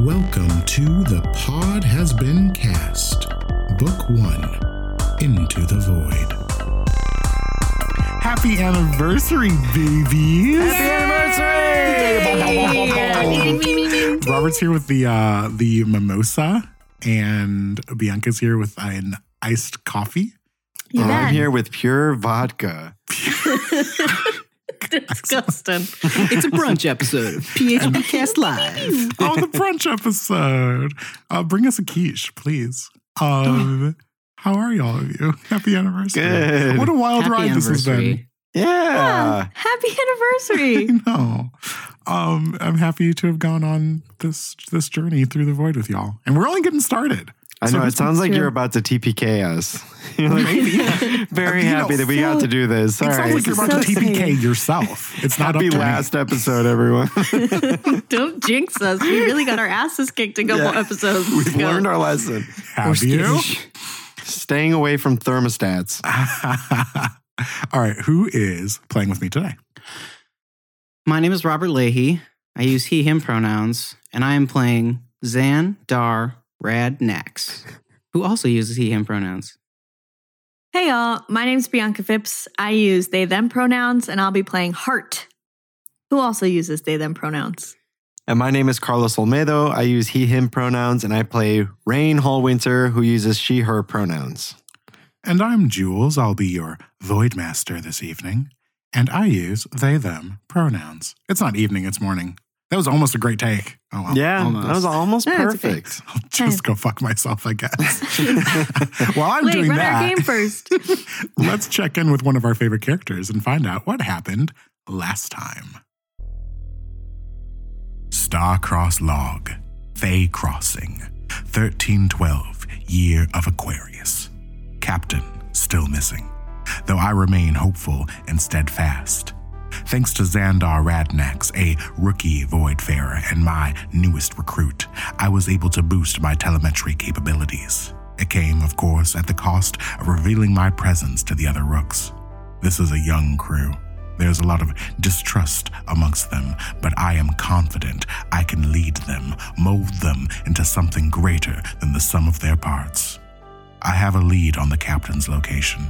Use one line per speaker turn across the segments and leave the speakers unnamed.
Welcome to The Pod Has Been Cast, Book One Into the Void. Happy anniversary, baby! Robert's here with the uh, the mimosa, and Bianca's here with an iced coffee.
You
I'm
bet.
here with pure vodka.
Disgusting.
It's a brunch episode of PHB Cast Live.
oh, the brunch episode. Uh, bring us a quiche, please. Um, how are y'all of you? Happy anniversary.
Good.
What a wild
Happy
ride this has been.
anniversary.
Yeah.
Happy anniversary.
I know. Um, I'm happy to have gone on this this journey through the void with y'all. And we're only getting started.
I know. It sounds like
true.
you're about to TPK us. You're like, very
You know,
happy that we got to do this. All
It sounds
right.
like you're about
So
to TPK
exciting.
yourself. It's not
Happy
up to
last episode, everyone.
Don't jinx us. We really got our asses kicked in a couple
Yeah.
episodes
We've
ago.
learned our lesson.
me. Have you?
Staying away from thermostats.
All right. Who is playing with me today?
My name is Robert Leahy. I use he, him pronouns, and I am playing Zan Dar Radnax, who also uses he, him pronouns.
Hey y'all, my name's Bianca Phipps. I use they them pronouns and I'll be playing Hart, who also uses they them pronouns.
And my name is Carlos Olmedo. I use he, him pronouns, and I play Raine Hallwinter, who uses she, her pronouns.
And I'm Jules. I'll be your Void Master this evening. And I use they, them pronouns. It's not evening, it's morning. That was almost a great take. Oh, well.
yeah,
almost.
that was almost
Yeah,
perfect.
I'll just go fuck myself, I guess. While I'm
Wait,
doing
run
that,
our game first.
let's check in with one of our favorite characters and find out what happened last time. Starcross Log, Fay Crossing, 1312, Year of Aquarius. Captain, still missing, though I remain hopeful and steadfast. Thanks to Xandar Radnax, a rookie Voidfarer and my newest recruit, I was able to boost my telemetry capabilities. It came, of course, at the cost of revealing my presence to the other rooks. This is a young crew. There's a lot of distrust amongst them, but I am confident I can lead them, mold them into something greater than the sum of their parts. I have a lead on the captain's location.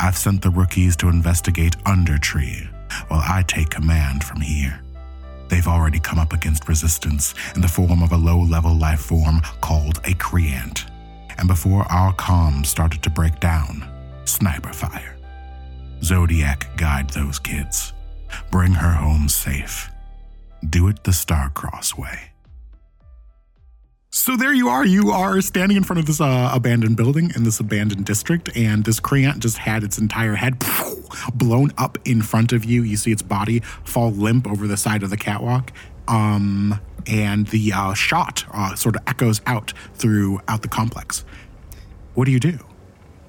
I've sent the rookies to investigate Undertree, while I take command from here. They've already come up against resistance in the form of a low level life form called a Creant. And before our comms started to break down, sniper fire. Zodiac, guide those kids. Bring her home safe. Do it the Starcross way. So there you are. You are standing in front of this uh, abandoned building in this abandoned district, and this Creant just had its entire head blown up in front of you. You see its body fall limp over the side of the catwalk. Um, and the uh, shot uh, sort of echoes out throughout the complex. What do you do?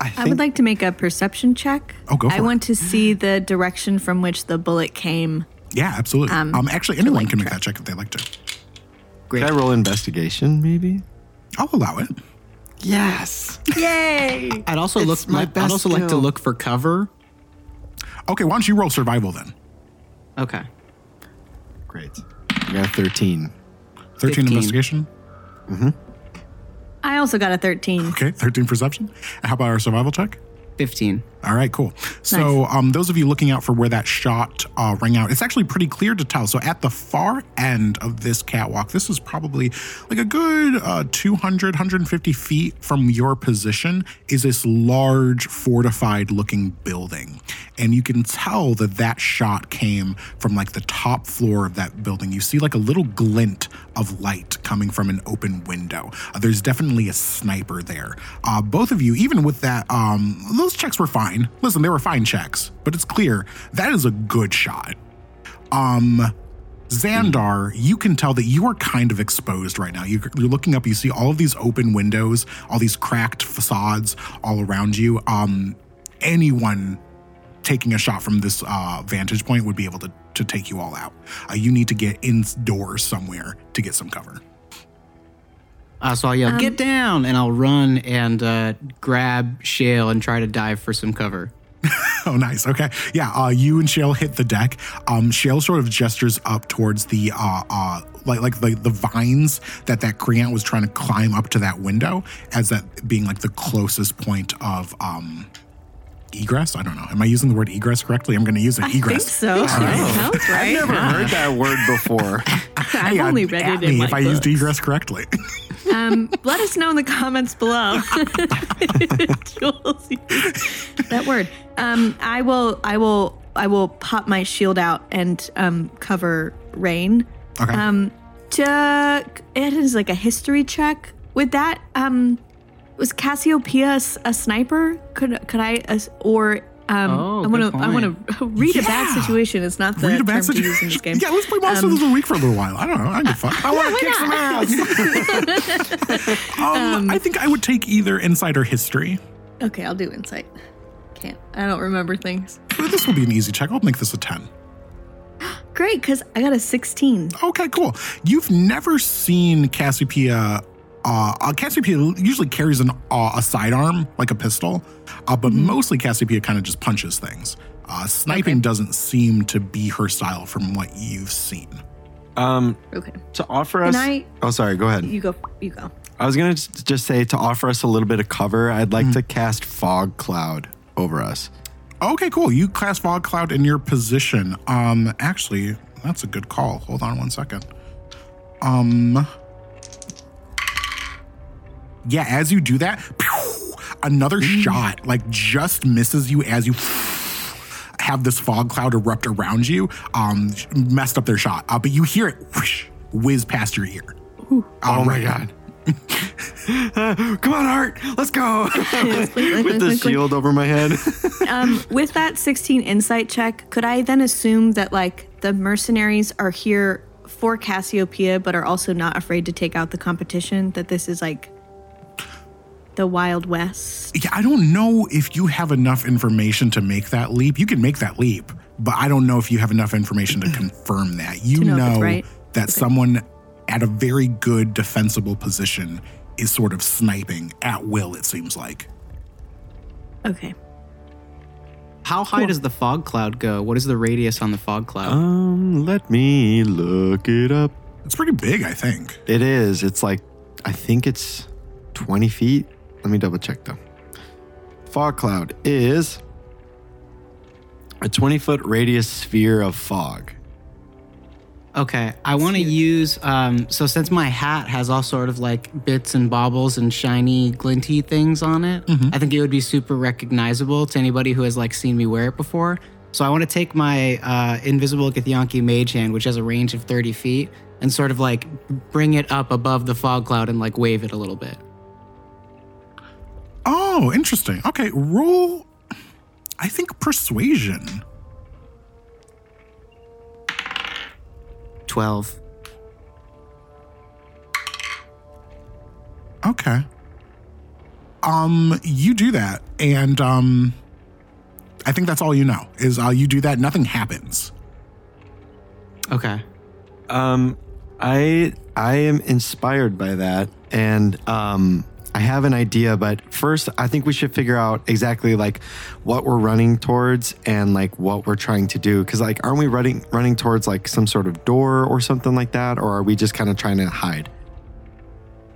I
I would like to make a perception check.
Oh, go for
I
it.
want to see the direction from which the bullet came.
Yeah, absolutely. Um,
Um,
actually, anyone
like
can make that check if they like to.
Could I roll investigation, maybe?
I'll allow it.
Yes.
Yay!
I'd also
It's
look.
my
I'd
best
also like to look for cover.
Okay, why don't you roll survival then?
Okay.
Great. I got 13.
13
15.
investigation. Mm-hmm.
I also got a 13.
Okay, 13 perception. How about our survival check?
Fifteen.
All right, cool. So, um, those of you looking out for where that shot uh, rang out, it's actually pretty clear to tell. So, at the far end of this catwalk, this is probably like a good uh, 200, 150 feet from your position, is this large, fortified looking building. And you can tell that that shot came from like the top floor of that building. You see like a little glint of light coming from an open window. Uh, there's definitely a sniper there. Uh, both of you, even with that, um, those checks were fine. Listen, they were fine checks, but it's clear that is a good shot. Um, Xandar, you can tell that you are kind of exposed right now. You're, you're looking up, you see all of these open windows, all these cracked facades all around you. Um, anyone taking a shot from this uh, vantage point would be able to, to take you all out. Uh, you need to get indoors somewhere to get some cover.
Uh, so I'll yell,
Um,
"Get down!" and I'll run and uh, grab Shale and try to dive for some cover.
oh, nice. Okay. Yeah. Uh, you and Shale hit the deck. Um, Shale sort of gestures up towards the uh, uh, like like the, the vines that that Creant was trying to climb up to that window as that being like the closest point of um egress. I don't know. Am I using the word egress correctly? I'm going to use it.
I think
Egress.
so. That sounds right.
I've never heard that word before.
I've only read it in
me
my
if I used
books.
egress correctly.
Um, let us know in the comments below. Jules that word. Um, I will. I will. I will pop my shield out and um, cover Raine.
okay.
Um, to it is like a history check. With that, um, was Cassiopeia a, s- a sniper? Could could I as or um,
Oh,
I want to I want to read a bad situation. It's not the
Read a bad
term to use in this game.
Yeah, let's play Monsters
Um,
of the Week for a little while. I don't know. I get fun. I want to
why
kick some ass. um, I think I would take either insight or history.
Okay, I'll do insight. Can't. I don't remember things.
But this will be an easy check. I'll make this a 10.
Great, because I got a 16.
Okay, cool. You've never seen Cassiopeia. Uh, uh, Cassiopeia usually carries an uh, a sidearm, like a pistol, uh, but mostly Cassiopeia kind of just punches things. Uh, sniping
Okay.
doesn't seem to be her style from what you've seen.
Um,
Okay.
to offer us.
I-
oh, sorry. Go ahead.
You go. You go.
I was gonna just just say to offer us a little bit of cover. I'd like
Mm-hmm.
to cast fog cloud over us.
Okay, cool. You cast fog cloud in your position. Um, actually, that's a good call. Hold on one second. Um, yeah, as you do that, pew, another shot like just misses you as you have this fog cloud erupt around you. Um, messed up their shot. Uh, but you hear it whoosh, whiz past your ear.
Oh my god. Come on, Art. Let's go.
blink, blink,
With the
blink, blink.
shield over my head.
Um, with that 16 insight check, could I then assume that like the mercenaries are here for Cassiopeia, but are also not afraid to take out the competition? That this is like the Wild West.
Yeah, I don't know if you have enough information to make that leap. You can make that leap, but I don't know if you have enough information to confirm that. You
To know
know
right.
that someone at a very good defensible position is sort of sniping at will, it seems like.
Okay.
How high does the fog cloud go? What is the radius on the fog cloud?
um, let me look it up.
It's pretty big, I think.
It is. It's like I think it's 20 feet. Let me double check though. Fog cloud is a 20 foot radius sphere of fog.
Okay, I want to use. Um, so since my hat has all sort of like bits and baubles and shiny, glinty things on it, I think it would be super recognizable to anybody who has like seen me wear it before. So I want to take my uh, invisible Githyanki mage hand, which has a range of thirty feet, and sort of like bring it up above the fog cloud and like wave it a little bit.
Oh, interesting. Okay, roll, I think, persuasion.
Twelve.
Okay. Um, you do that, and um, I think that's all you know is uh, you do that. Nothing happens.
Okay.
Um, I I am inspired by that, and um, I have an idea. But first, I think we should figure out exactly like what we're running towards and like what we're trying to do. Because like, aren't we running running towards like some sort of door or something like that, or are we just kind of trying to hide?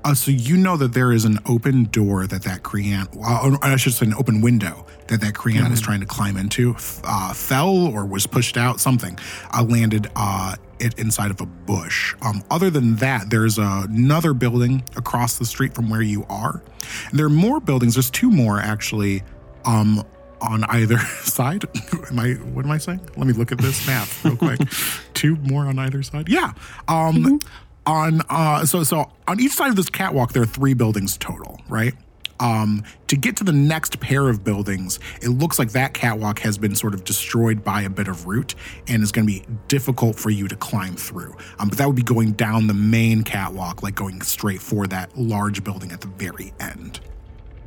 Uh, so you know that there is an open door that that Creant, uh, or I should say, an open window that that Creant is trying to climb into. Uh, fell or was pushed out. Something uh, landed uh, it inside of a bush. Um, other than that, there's another building across the street from where you are. And there are more buildings. There's two more actually. Um, on either side. am I? What am I saying? Let me look at this map real quick. Two more on either side. Yeah. Um, on uh, so so on each side of this catwalk, there are three buildings total, right? Um, to get to the next pair of buildings, it looks like that catwalk has been sort of destroyed by a bit of root and is going to be difficult for you to climb through. Um, but that would be going down the main catwalk, like going straight for that large building at the very end.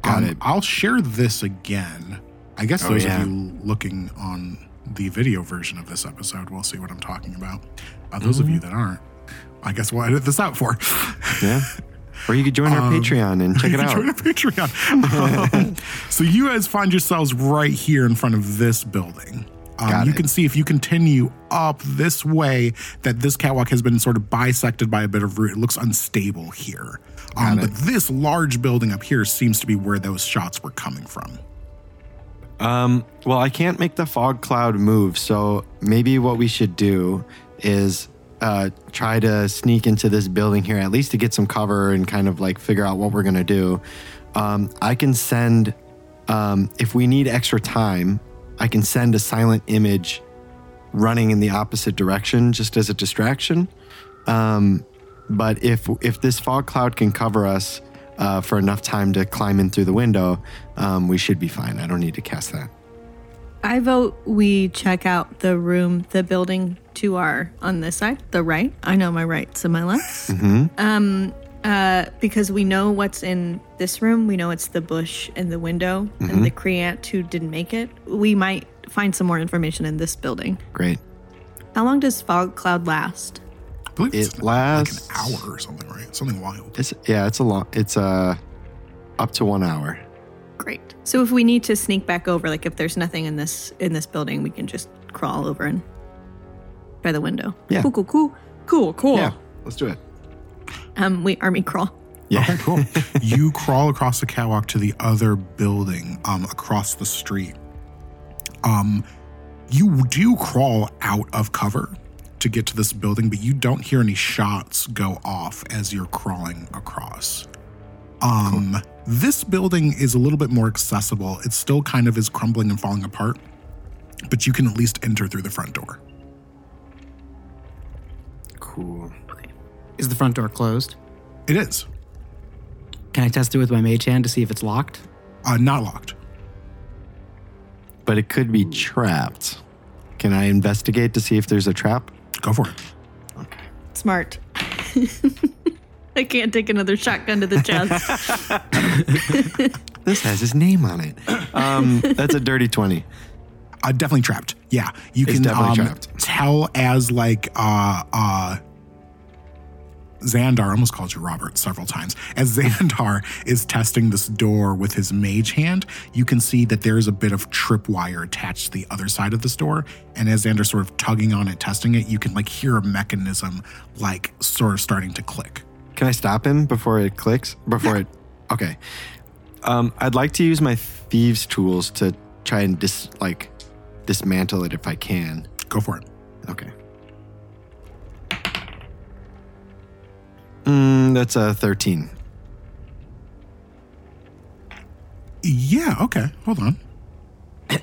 Got
Um,
it.
I'll share this again. I guess
Oh,
those
yeah.
of you looking on the video version of this episode will see what I'm talking about. Uh, those of
Mm-hmm.
you that aren't, I guess we'll edit this out for.
Yeah. Or you could join our Patreon and check it out.
Join our Patreon. Um, so you guys find yourselves right here in front of this building. Um, you
it.
can see if you continue up this way that this catwalk has been sort of bisected by a bit of root. It looks unstable here. Um, but this large building up here seems to be where those shots were coming from.
Um, well, I can't make the fog cloud move, so maybe what we should do is uh, try to sneak into this building here, at least to get some cover and kind of like figure out what we're gonna do. Um, I can send, um, if we need extra time, I can send a silent image running in the opposite direction just as a distraction. Um, but if if this fog cloud can cover us uh, for enough time to climb in through the window, um, we should be fine. I don't need to cast that.
I vote we check out the room, the building to our on this side, the right. I know my rights and my lefts. Um, uh, because we know what's in this room. We know it's the bush and the window and the Creant who didn't make it. We might find some more information in this building.
Great.
How long does fog cloud last?
I believe it's
It
like an hour or something, right? Something wild.
It's yeah, it's a long. It's uh up to one hour.
Great. So if we need to sneak back over, like if there's nothing in this in this building, we can just crawl over and by the window.
Yeah.
Cool, cool, cool, cool, cool.
Yeah, let's do it.
Um, we army crawl.
Yeah.
Okay, cool. you crawl across the catwalk to the other building um, across the street. Um, you do crawl out of cover to get to this building, but you don't hear any shots go off as you're crawling across. Um, This building is a little bit more accessible. It still kind of is crumbling and falling apart, but you can at least enter through the front door.
Cool. Okay.
Is the front door closed?
It is
Can I test it with my mage hand to see if it's locked?
uh, not locked.
But it could be trapped. Can I investigate to see if there's a trap?
Go for it.
Smart. I can't take another shotgun to the chest.
This has his name on it. Um, that's a dirty twenty.
Uh, definitely trapped. Yeah, you
It's
can um,
trapped.
tell as like uh uh Xandar I almost called you Robert several times. As Xandar is testing this door with his mage hand, you can see that there is a bit of tripwire attached to the other side of this door. And as Xandar sort of tugging on it, testing it, you can like hear a mechanism like sort of starting to click.
Can I stop him before it clicks? Before it. Okay. Um, I'd like to use my thieves' tools to try and dis like dismantle it if I can.
Go for it.
Okay. Mm, that's a thirteen.
Yeah, okay. Hold on.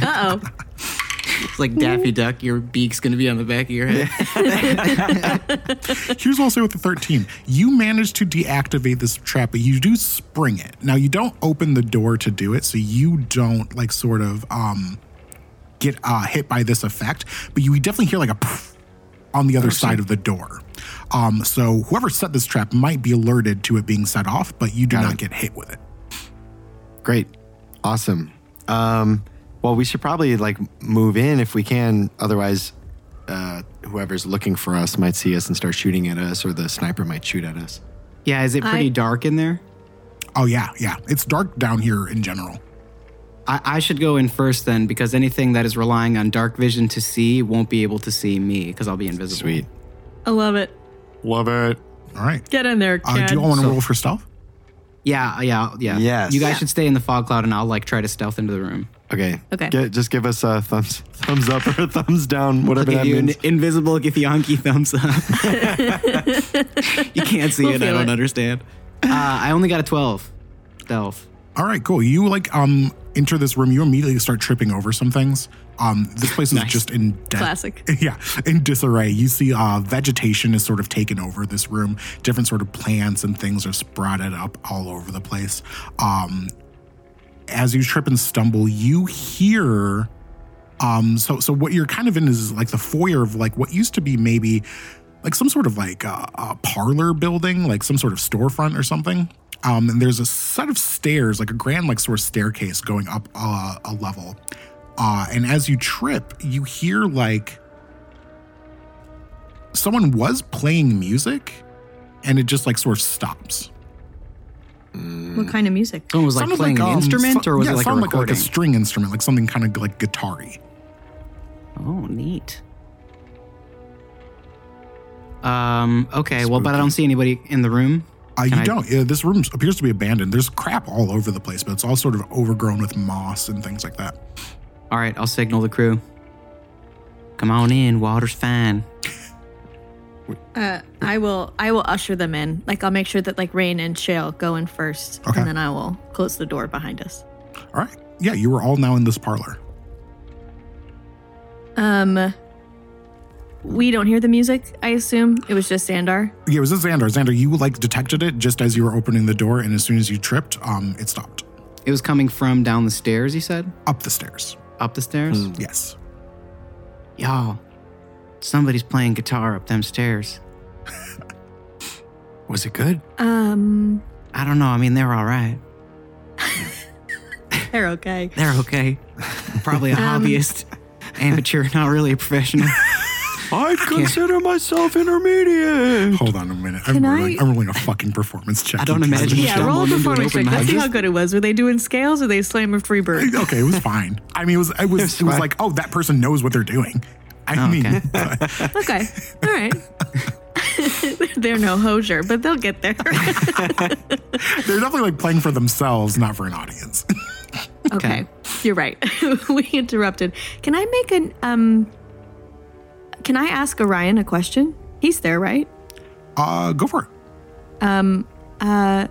Uh oh.
It's like Daffy Duck, your beak's gonna be on the back of your head.
Here's what I'll say with the 13. You manage to deactivate this trap, but you do spring it. Now you don't open the door to do it, so you don't like sort of um get uh hit by this effect, but you definitely hear like a poof on the other side of the door. Um so whoever set this trap might be alerted to it being set off, but you do
Got
not
it.
get hit with it.
Great. Awesome. Um, well, we should probably like move in if we can. Otherwise, uh, whoever's looking for us might see us and start shooting at us, or the sniper might shoot at us.
yeah, is it pretty
I-
dark in there?
Oh yeah, yeah. It's dark down here in general.
I, I should go in first then, because anything that is relying on dark vision to see won't be able to see me because I'll be invisible.
Sweet.
I love it.
Love it.
All right.
Get in there,
Uh, do you all want to
So-
roll for stealth?
Yeah, yeah, yeah.
Yes.
You guys
Yeah.
should stay in the fog cloud, and I'll like try to stealth into the room.
Okay.
Okay.
Get, just give us a thumbs thumbs up or a thumbs down, whatever
I'll
that
give you an
means.
invisible Githyanki thumbs up. you can't see
We'll
it. I don't
it.
understand. Uh, I only got a twelve stealth.
All right, cool. You like um enter this room. You immediately start tripping over some things. Um, this place is
Nice.
just in dead,
Classic.
Yeah, in disarray. You see, uh, vegetation is sort of taken over this room. Different sort of plants and things are sprouted up all over the place. Um, as you trip and stumble, you hear. Um, so so what you're kind of in is like the foyer of like what used to be maybe like some sort of like uh, a parlor building, like some sort of storefront or something. Um, and there's a set of stairs, like a grand like sort of staircase going up uh, a level. Uh, and as you trip, you hear like someone was playing music, and it just like sort of stops.
What kind of music?
Someone was like
Sounded
playing an
um,
instrument,
so-
or was
yeah,
it like a
sounded like, like a string instrument, like something kind of like guitar-y.
oh, neat. Um. Okay. Well, but I don't see anybody in the room.
Uh, you
I-
don't. Yeah, this room appears to be abandoned. There's crap all over the place, but it's all sort of overgrown with moss and things like that.
All right. I'll signal the crew. Come on in. Water's fine.
Uh, I will. I will usher them in. Like I'll make sure that like Raine and Shale go in first,
Okay.
and then I will close the door behind us.
All right. Yeah, you were all now in this parlor.
Um, we don't hear the music. I assume it was just Xandar.
Yeah, it was this Xandar. Xandar, you like detected it just as you were opening the door, and as soon as you tripped, um, it stopped.
It was coming from down the stairs. You said
Up the stairs.
up the stairs.
Yes.
Y'all, somebody's playing guitar up them stairs.
Was it good?
Um,
I don't know. I mean, they're all right.
they're okay.
They're okay. Probably a
Um,
hobbyist, amateur, not really a professional.
I'd consider myself intermediate.
Hold on a minute. I'm
Can
rolling,
I-
I'm rolling a fucking performance check.
I don't
because-
imagine you
Yeah,
stumbled
roll a
into an
performance check.
open
Let's see how good it was. Were they doing scales or they slam a free bird?
Okay, it was fine. I mean, it was it was,
was
it was like, oh, that person knows what they're doing. I
Oh,
mean,
okay.
Okay, all right. they're no Hozier, but they'll get there.
they're definitely like playing for themselves, not for an audience.
okay, you're right. we interrupted. Can I make an um? Can I ask Orion a question? He's there, right?
uh, go for it.
Um, uh,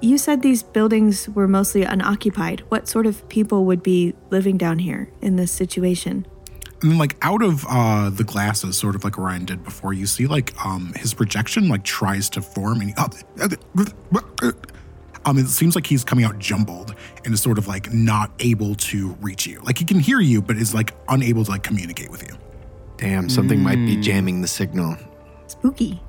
you said these buildings were mostly unoccupied. What sort of people would be living down here in this situation?
And then, like out of uh, the glasses, sort of like ryan did before, you see like um, his projection like tries to form, and he, um, it seems like he's coming out jumbled and is sort of like not able to reach you. Like he can hear you, but is like unable to like communicate with you.
Damn, something might be jamming the signal.
Spooky.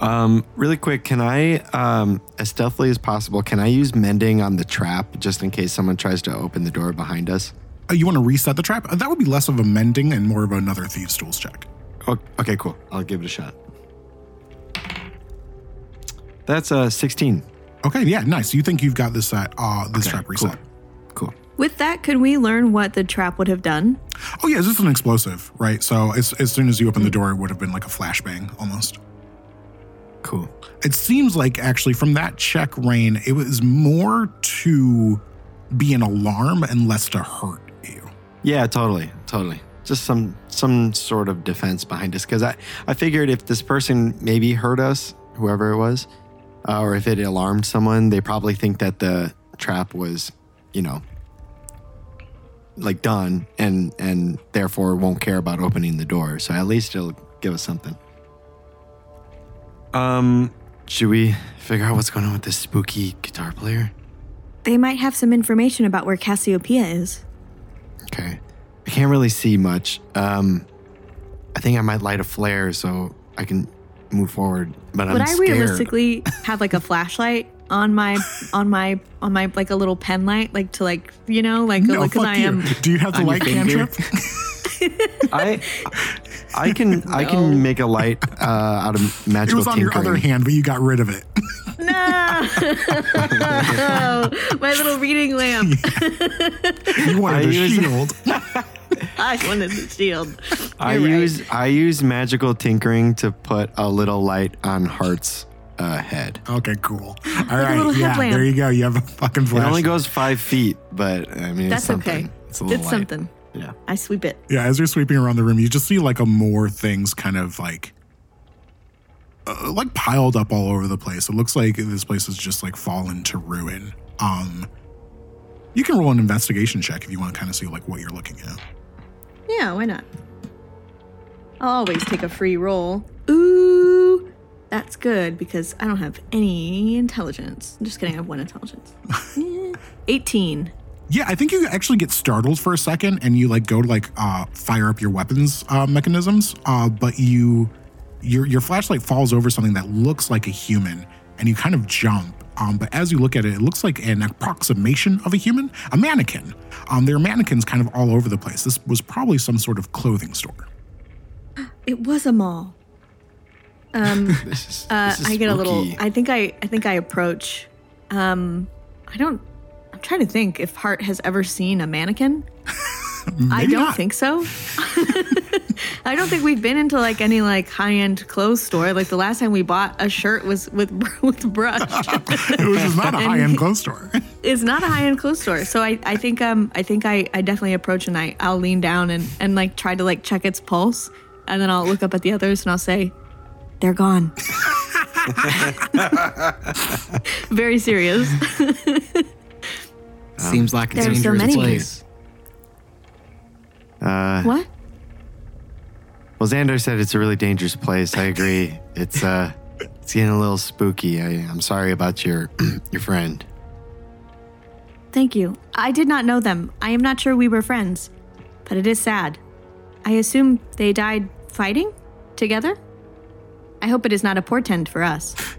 Um, really quick, can I, um, as stealthily as possible, can I use mending on the trap just in case someone tries to open the door behind us?
Uh, you want to reset the trap? Uh, that would be less of a mending and more of another thieves' tools check.
Okay, cool. I'll give it a shot. That's uh 16.
Okay, yeah, nice. You think you've got this uh, uh this
Okay,
trap reset?
Cool.
With that, could we learn what the trap would have done?
Oh yeah, this is this an explosive? Right. So as as soon as you open the door, it would have been like a flashbang almost.
Cool.
It seems like actually from that check, Raine, it was more to be an alarm and less to hurt you.
Yeah, totally, totally. Just some some sort of defense behind us because I I figured if this person maybe hurt us, whoever it was, uh, or if it alarmed someone, they probably think that the trap was, you know, like done, and and therefore won't care about opening the door. So at least it'll give us something. Um, should we figure out what's going on with this spooky guitar player?
They might have some information about where Cassiopeia is.
Okay. I can't really see much. Um, I think I might light a flare so I can move forward. But
Would
I'm
I realistically have like a flashlight on my on my on my like a little pen light, like to like you know like
No,
because
fuck
I
you.
am.
Do you have the light
finger?
cantrip?
I, I can I can make a light uh, out of
it was on your other hand, but you got rid of it.
No, my little reading lamp.
You wanted
I
a
use-
shield.
I wanted the shield.
I
You're right.
use I use magical tinkering to put a little light on Hart's uh, head.
Okay, cool. All
a
yeah,
headlamp.
there you go. You have a fucking
It only goes five feet, but I mean
That's
it's something.
okay.
It's a little
It's something.
Yeah.
I sweep it.
Yeah, as you're sweeping around the room, you just see like a more things kind of like uh, like piled up all over the place. It looks like this place has just like fallen to ruin. Um you can roll an investigation check if you want to kind of see like what you're looking at.
Yeah, why not? I'll always take a free roll. Ooh, that's good because I don't have any intelligence. I'm just kidding. I have one intelligence. Eh, 18.
Yeah, I think you actually get startled for a second and you like go to like uh fire up your weapons uh mechanisms, uh but you your your flashlight falls over something that looks like a human and you kind of jump. Um, but as you look at it, it looks like an approximation of a human, a mannequin. Um, there are mannequins kind of all over the place. This was probably some sort of clothing store.
It was a mall. Um,
This is,
uh,
this is
I get a little. I think I. I think I approach. Um, I don't. I'm trying to think if Hart has ever seen a mannequin. I don't
not.
think so. I don't think we've been into like any like high end clothes store. Like the last time we bought a shirt was with with brush.
Which is not a high end clothes store.
it's not a high end clothes store. So I, I think um I think I, I definitely approach and I I'll lean down and and like try to like check its pulse and then I'll look up at the others and I'll say, they're gone. Very serious.
Seems like a
There are so
dangerous place.
Uh,
what?
Well, Xandar said it's a really dangerous place. I agree. It's uh, it's getting a little spooky. I, I'm sorry about your your friend.
Thank you. I did not know them. I am not sure we were friends, but it is sad. I assume they died fighting together? I hope it is not a portend for us.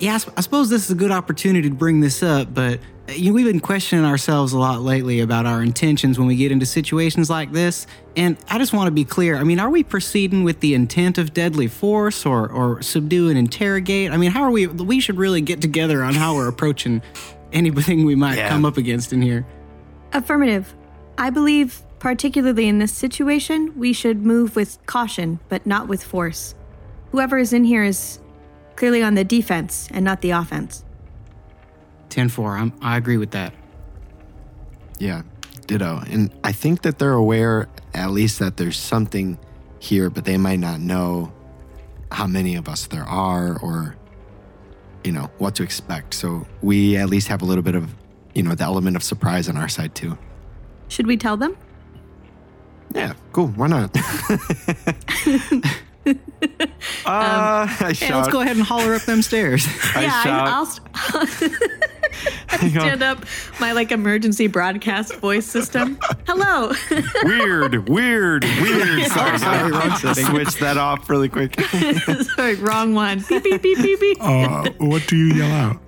Yeah, I, sp- I suppose this is a good opportunity to bring this up, but you know, we've been questioning ourselves a lot lately about our intentions when we get into situations like this. And I just want to be clear. I mean, are we proceeding with the intent of deadly force or, or subdue and interrogate? I mean, how are we? We should really get together on how we're approaching anything we might
Yeah.
come up against in here.
Affirmative. I believe, particularly in this situation, we should move with caution, but not with force. Whoever is in here is clearly on the defense and not the offense.
10 4. I'm, I agree with that.
Yeah, ditto. And I think that they're aware, at least, that there's something here, but they might not know how many of us there are or, you know, what to expect. So we at least have a little bit of, you know, the element of surprise on our side too.
Should we tell them?
Yeah, cool. Why not? uh, I
Hey, let's go ahead and holler up them stairs.
I
yeah,
shout.
I, will st- I stand up my like emergency broadcast voice system. Hello.
weird, weird, weird. Sorry,
sorry, wrong setting.
Switch that off really quick.
Sorry, wrong one. Beep beep beep beep beep.
Uh, what do you yell out?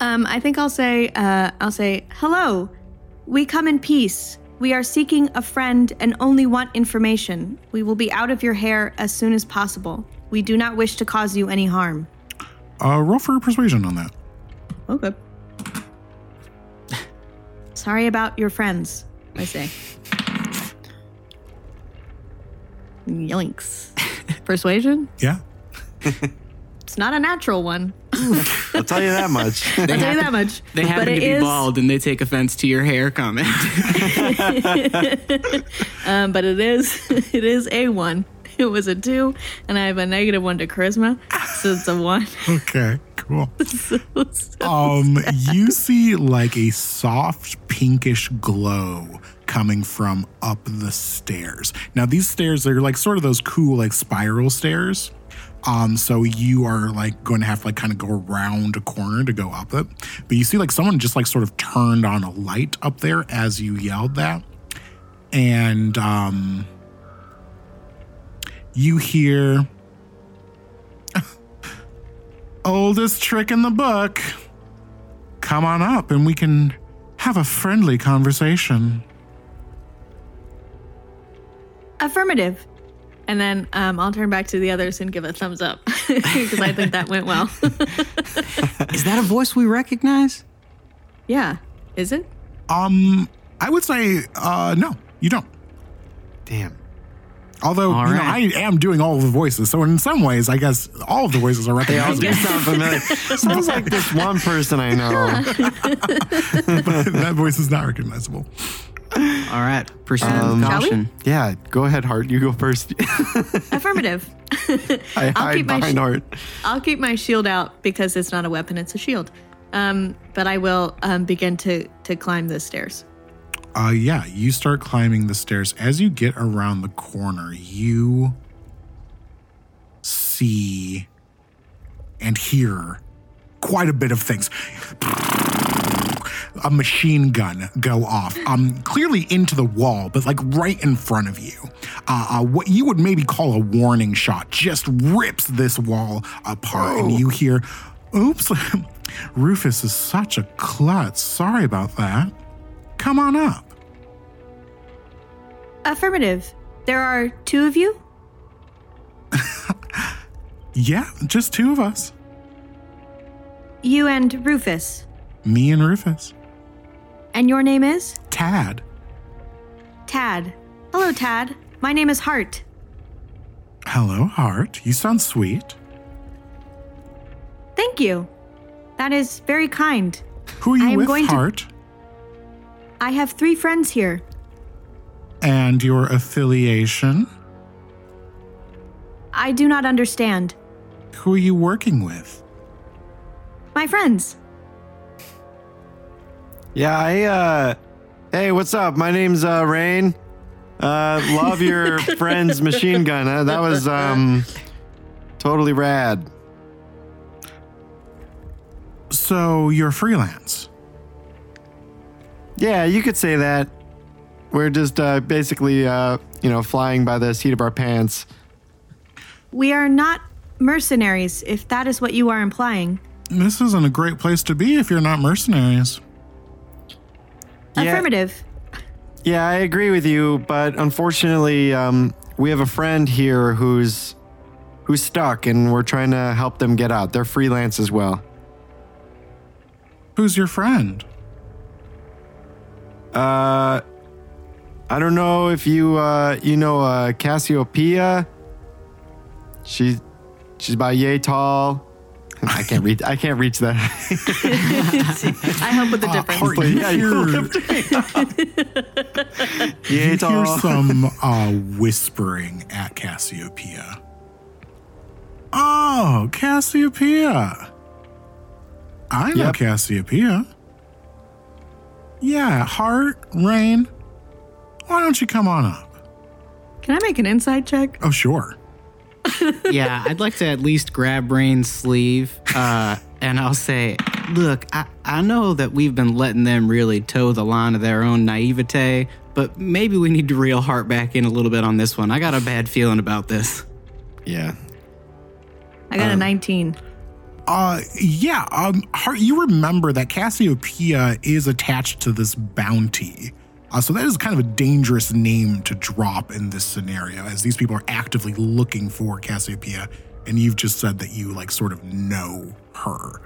Um, I think I'll say, uh, I'll say, hello. We come in peace. We are seeking a friend and only want information. We will be out of your hair as soon as possible. We do not wish to cause you any harm.
Uh, roll for persuasion on that.
Okay. Sorry about your friends, I say. Yoinks. Persuasion?
Yeah.
It's not a natural one.
I'll tell you that much.
I'll tell you that much.
They happen
but
to be
is-
bald and they take offense to your hair comment.
Um, but it is it is a one. It was a two, and I have a negative one to charisma, so it's a one.
Okay, cool. um, you see like a soft pinkish glow coming from up the stairs. Now these stairs are like sort of those cool like spiral stairs. Um, so you are like going to have to like kind of go around a corner to go up it. But you see like someone just like sort of turned on a light up there as you yelled that. And um you hear oldest trick in the book. Come on up and we can have a friendly conversation.
Affirmative. And then um, I'll turn back to the others and give a thumbs up because I think that went well.
Is that a voice we recognize?
yeah. Is it?
Um, I would say, uh, no, you don't.
Damn.
Although,
All
you know,
right.
I am doing all of the voices. So in some ways, I guess all of the voices are
They all do
recognizable.
sound familiar. Sounds like this one person I know.
but that voice is not recognizable.
All right. Pursuit
Um,
of
Shall we?
caution.
Yeah, go ahead, Hart. You go first.
Affirmative.
I
I'll
hide
keep my
behind
sh-
Hart.
I'll keep my shield out because it's not a weapon; it's a shield. Um, but I will um, begin to to climb the stairs.
Uh, yeah, you start climbing the stairs. As you get around the corner, you see and hear quite a bit of things. A machine gun go off, um, clearly into the wall, but like right in front of you. Uh, uh, what you would maybe call a warning shot just rips this wall apart, and you hear, "Oops, Rufus is such a klutz. Sorry about that. Come on up."
Affirmative. There are two of you.
Yeah, just two of us.
You and Rufus.
Me and Rufus.
And your name is?
Tad.
Tad. Hello, Tad. My name is Hart.
Hello, Hart. You sound sweet.
Thank you. That is very kind.
Who are you with,
going to-
Hart?
I have three friends here.
And your affiliation?
I do not understand.
Who are you working with?
My friends.
Yeah, I uh Hey, what's up? My name's uh Raine. Uh love your friend's machine gun. Uh, that was um totally rad.
So you're freelance.
Yeah, you could say that. We're just uh basically uh, you know, flying by the seat of our pants.
We are not mercenaries, if that is what you are implying.
This isn't a great place to be if you're not mercenaries.
Yeah.
Affirmative.
Yeah, I agree with you, but unfortunately, um, we have a friend here who's who's stuck, and we're trying to help them get out. They're freelance as well.
Who's your friend?
Uh, I don't know if you uh, you know uh, Cassiopeia. She she's about yay tall. I can't reach. I can't reach that.
I help with the
Uh,
difference.
Hart, you
yeah, you
hear,
yay
you
tall.
hear some uh, whispering at Cassiopeia. Oh, Cassiopeia. I know
Yep.
Cassiopeia. Yeah, Hart, Raine. Why don't you come on up?
Can I make an insight check?
Oh, sure.
yeah, I'd like to at least grab Raine's sleeve, uh, and I'll say, "Look, I, I know that we've been letting them really toe the line of their own naivete, but maybe we need to reel Hart back in a little bit on this one. I got a bad feeling about this."
Yeah.
I got a 19.
Uh, yeah. Um, Hart, you remember that Cassiopeia is attached to this bounty. Uh, so that is kind of a dangerous name to drop in this scenario, as these people are actively looking for Cassiopeia, and you've just said that you like sort of know her.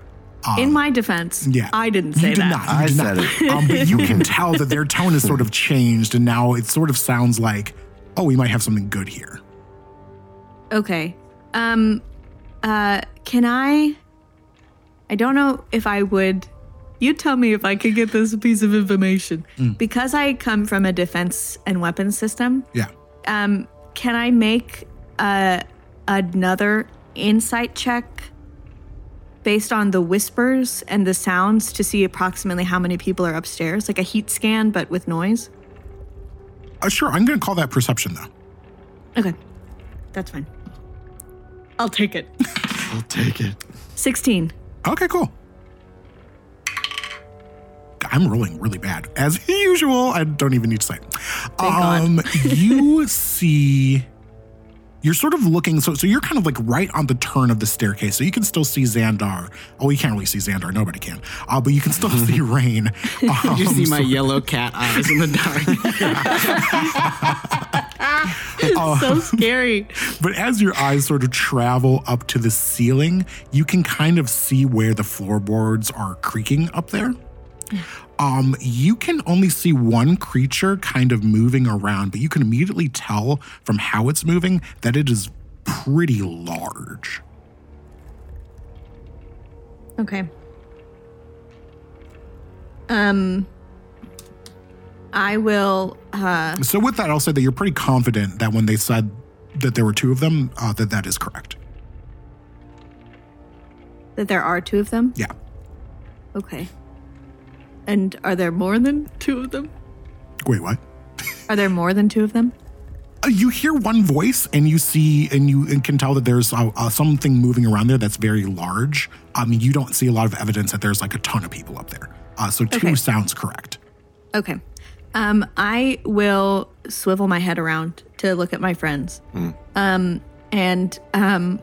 In my defense,
Yeah,
I didn't say
you did
that.
Not, you
I
did
said
not.
it.
Um, but you can tell that their tone has sort of changed, and now it sort of sounds like, oh, we might have something good here.
Okay. Um uh can I I don't know if I would you tell me if I could get this piece of information. Because I come from a defense and weapons system,
Yeah.
um can I make uh another insight check based on the whispers and the sounds to see approximately how many people are upstairs, like a heat scan but with noise?
Uh, sure. I'm going to call that perception, though.
Okay. That's fine. I'll take it.
I'll take it.
16.
Okay, cool. I'm rolling really bad. As usual, I don't even need to say.
God.
Um, you see you're sort of looking so so you're kind of like right on the turn of the staircase. So you can still see Xandar. Oh, you can't really see Xandar, nobody can. Uh, but you can still see Raine. Um,
You see my
so-
yellow cat eyes in the dark.
It's so scary.
But as your eyes sort of travel up to the ceiling, you can kind of see where the floorboards are creaking up there. Um, you can only see one creature kind of moving around, but you can immediately tell from how it's moving that it is pretty large.
Okay. Um I will uh
So with that, I'll say that you're pretty confident that when they said that there were two of them, uh, that that is correct.
that there are two of them.
Yeah.
Okay. And are there more than two of them?
Wait, what?
Are there more than two of them?
Uh, you hear one voice and you see and you and can tell that there's uh, uh, something moving around there that's very large. I mean, you don't see a lot of evidence that there's like a ton of people up there. Uh, so two
Okay.
sounds correct.
Okay. Um I will swivel my head around to look at my friends. Um and um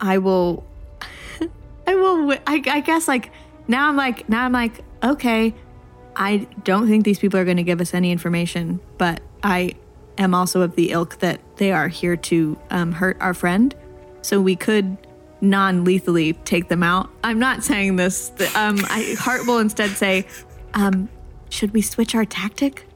I will I will I, I guess like now I'm like now I'm like okay I don't think these people are going to give us any information but I am also of the ilk that they are here to um, hurt our friend so we could non-lethally take them out. I'm not saying this. Um, I, Hart will instead say, um, "Should we switch our tactic,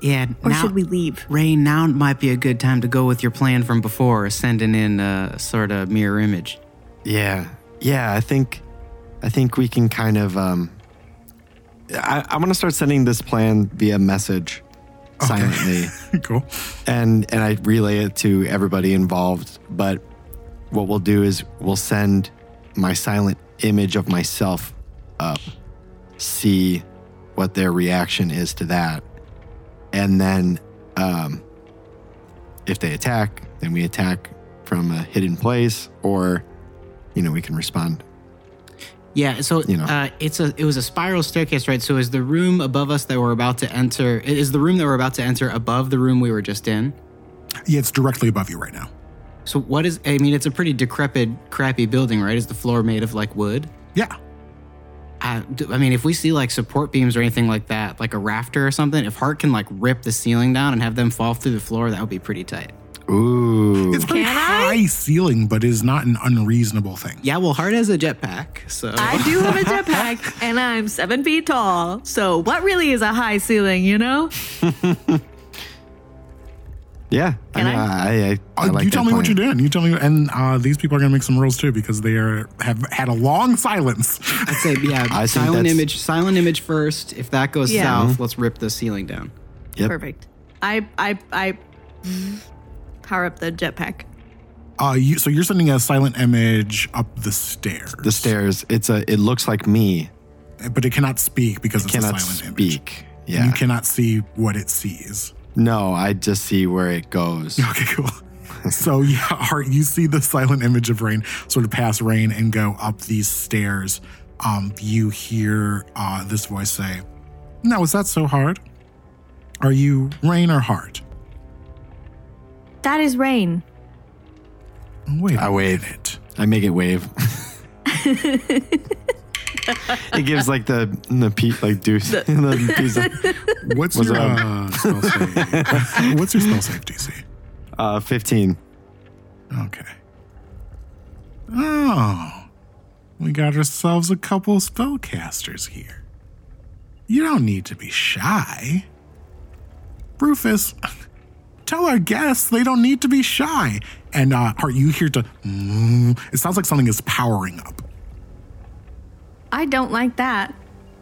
Yeah,
or
now,
should we leave?"
Raine, now might be a good time to go with your plan from before, sending in a sort of mirror image.
Yeah, yeah. I think, I think we can kind of. Um, I, I'm gonna start sending this plan via message, silently, Okay.
cool.
and and I relay it to everybody involved. But what we'll do is we'll send my silent image of myself up, see what their reaction is to that, and then um, if they attack, then we attack from a hidden place, or you know we can respond.
Yeah, so
You know.
uh, it's a it was a spiral staircase, right? So is the room above us that we're about to enter? Is the room that we're about to enter above the room we were just in?
Yeah, it's directly above you right now.
So what is? I mean, it's a pretty decrepit, crappy building, right? Is the floor made of like wood?
Yeah.
I, I mean, if we see like support beams or anything like that, like a rafter or something, if Hart can like rip the ceiling down and have them fall through the floor, that would be pretty tight.
Ooh,
It's pretty
Can I?
high ceiling, but is not an unreasonable thing.
Yeah, well, Hart has a jetpack, so
I do have a jetpack, and I'm seven feet tall. So what really is a high ceiling, you know?
yeah.
Can
I, mean, I, I, I
Uh,
like
you tell
that
me what
plan.
you're doing. You tell me, and uh, these people are gonna make some rules too because they are have had a long silence.
I'd say yeah.
I think
silent
that's-
image, silent image first. If that goes
Yeah.
south, let's rip the ceiling down.
Yep.
Perfect. I I I power up the jetpack.
Uh, you, so you're sending a silent image up the stairs.
The stairs. It's a. It looks like me.
but it cannot speak because it's
Cannot
a silent image.
speak.
And
Yeah.
You cannot see what it sees.
No, I just see where it goes.
Okay, cool. so yeah, Hart, you see the silent image of Raine sort of pass Raine and go up these stairs. Um, you hear uh, this voice say, "Now is that so hard? Are you Raine or Hart?"
That is Raine.
Wait, a
I wave.
it.
I make it wave. it gives like the the pe- like deuce the piece of,
What's,
What's
your uh, spell save? What's your spell save DC?
uh, fifteen.
Okay. Oh, we got ourselves a couple spellcasters here. You don't need to be shy. Rufus, tell our guests they don't need to be shy. And uh, are you here to? Mm, it sounds like something is powering up.
I don't like that.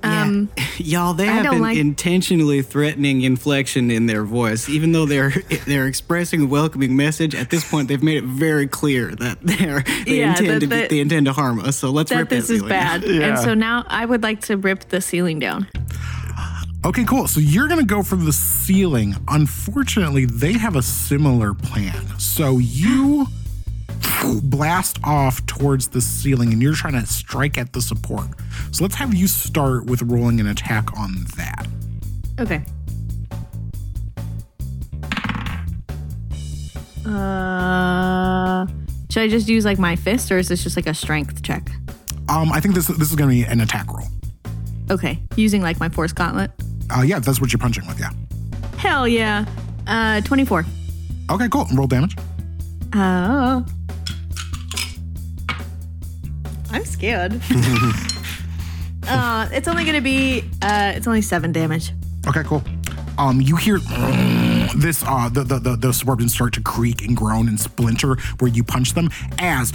Um,
Y'all, they
I
have
don't
an
like-
intentionally threatening inflection in their voice, even though they're they're expressing a welcoming message. At this point, they've made it very clear that they're they
Yeah,
intend
that-
to be,
that-
they intend to harm us. So let's
that
rip
this
that
is
ceiling down.
bad.
Yeah.
And so now I would like to rip the ceiling down.
Okay, cool. So you're going to go for the ceiling. Unfortunately, they have a similar plan. So you blast off towards the ceiling and you're trying to strike at the support. So let's have you start with rolling an attack on that.
Okay. Uh, should I just use like my fist, or is this just like a strength check?
Um, I think this this is going to be an attack roll.
Okay, using like my force gauntlet.
Uh, yeah, that's what you're punching with. Yeah.
Hell yeah. Uh, twenty-four.
Okay, cool. Roll damage.
Oh. I'm scared. uh, it's only gonna be uh, it's only seven damage.
Okay, cool. Um, you hear this uh the, the the the suburbans start to creak and groan and splinter where you punch them as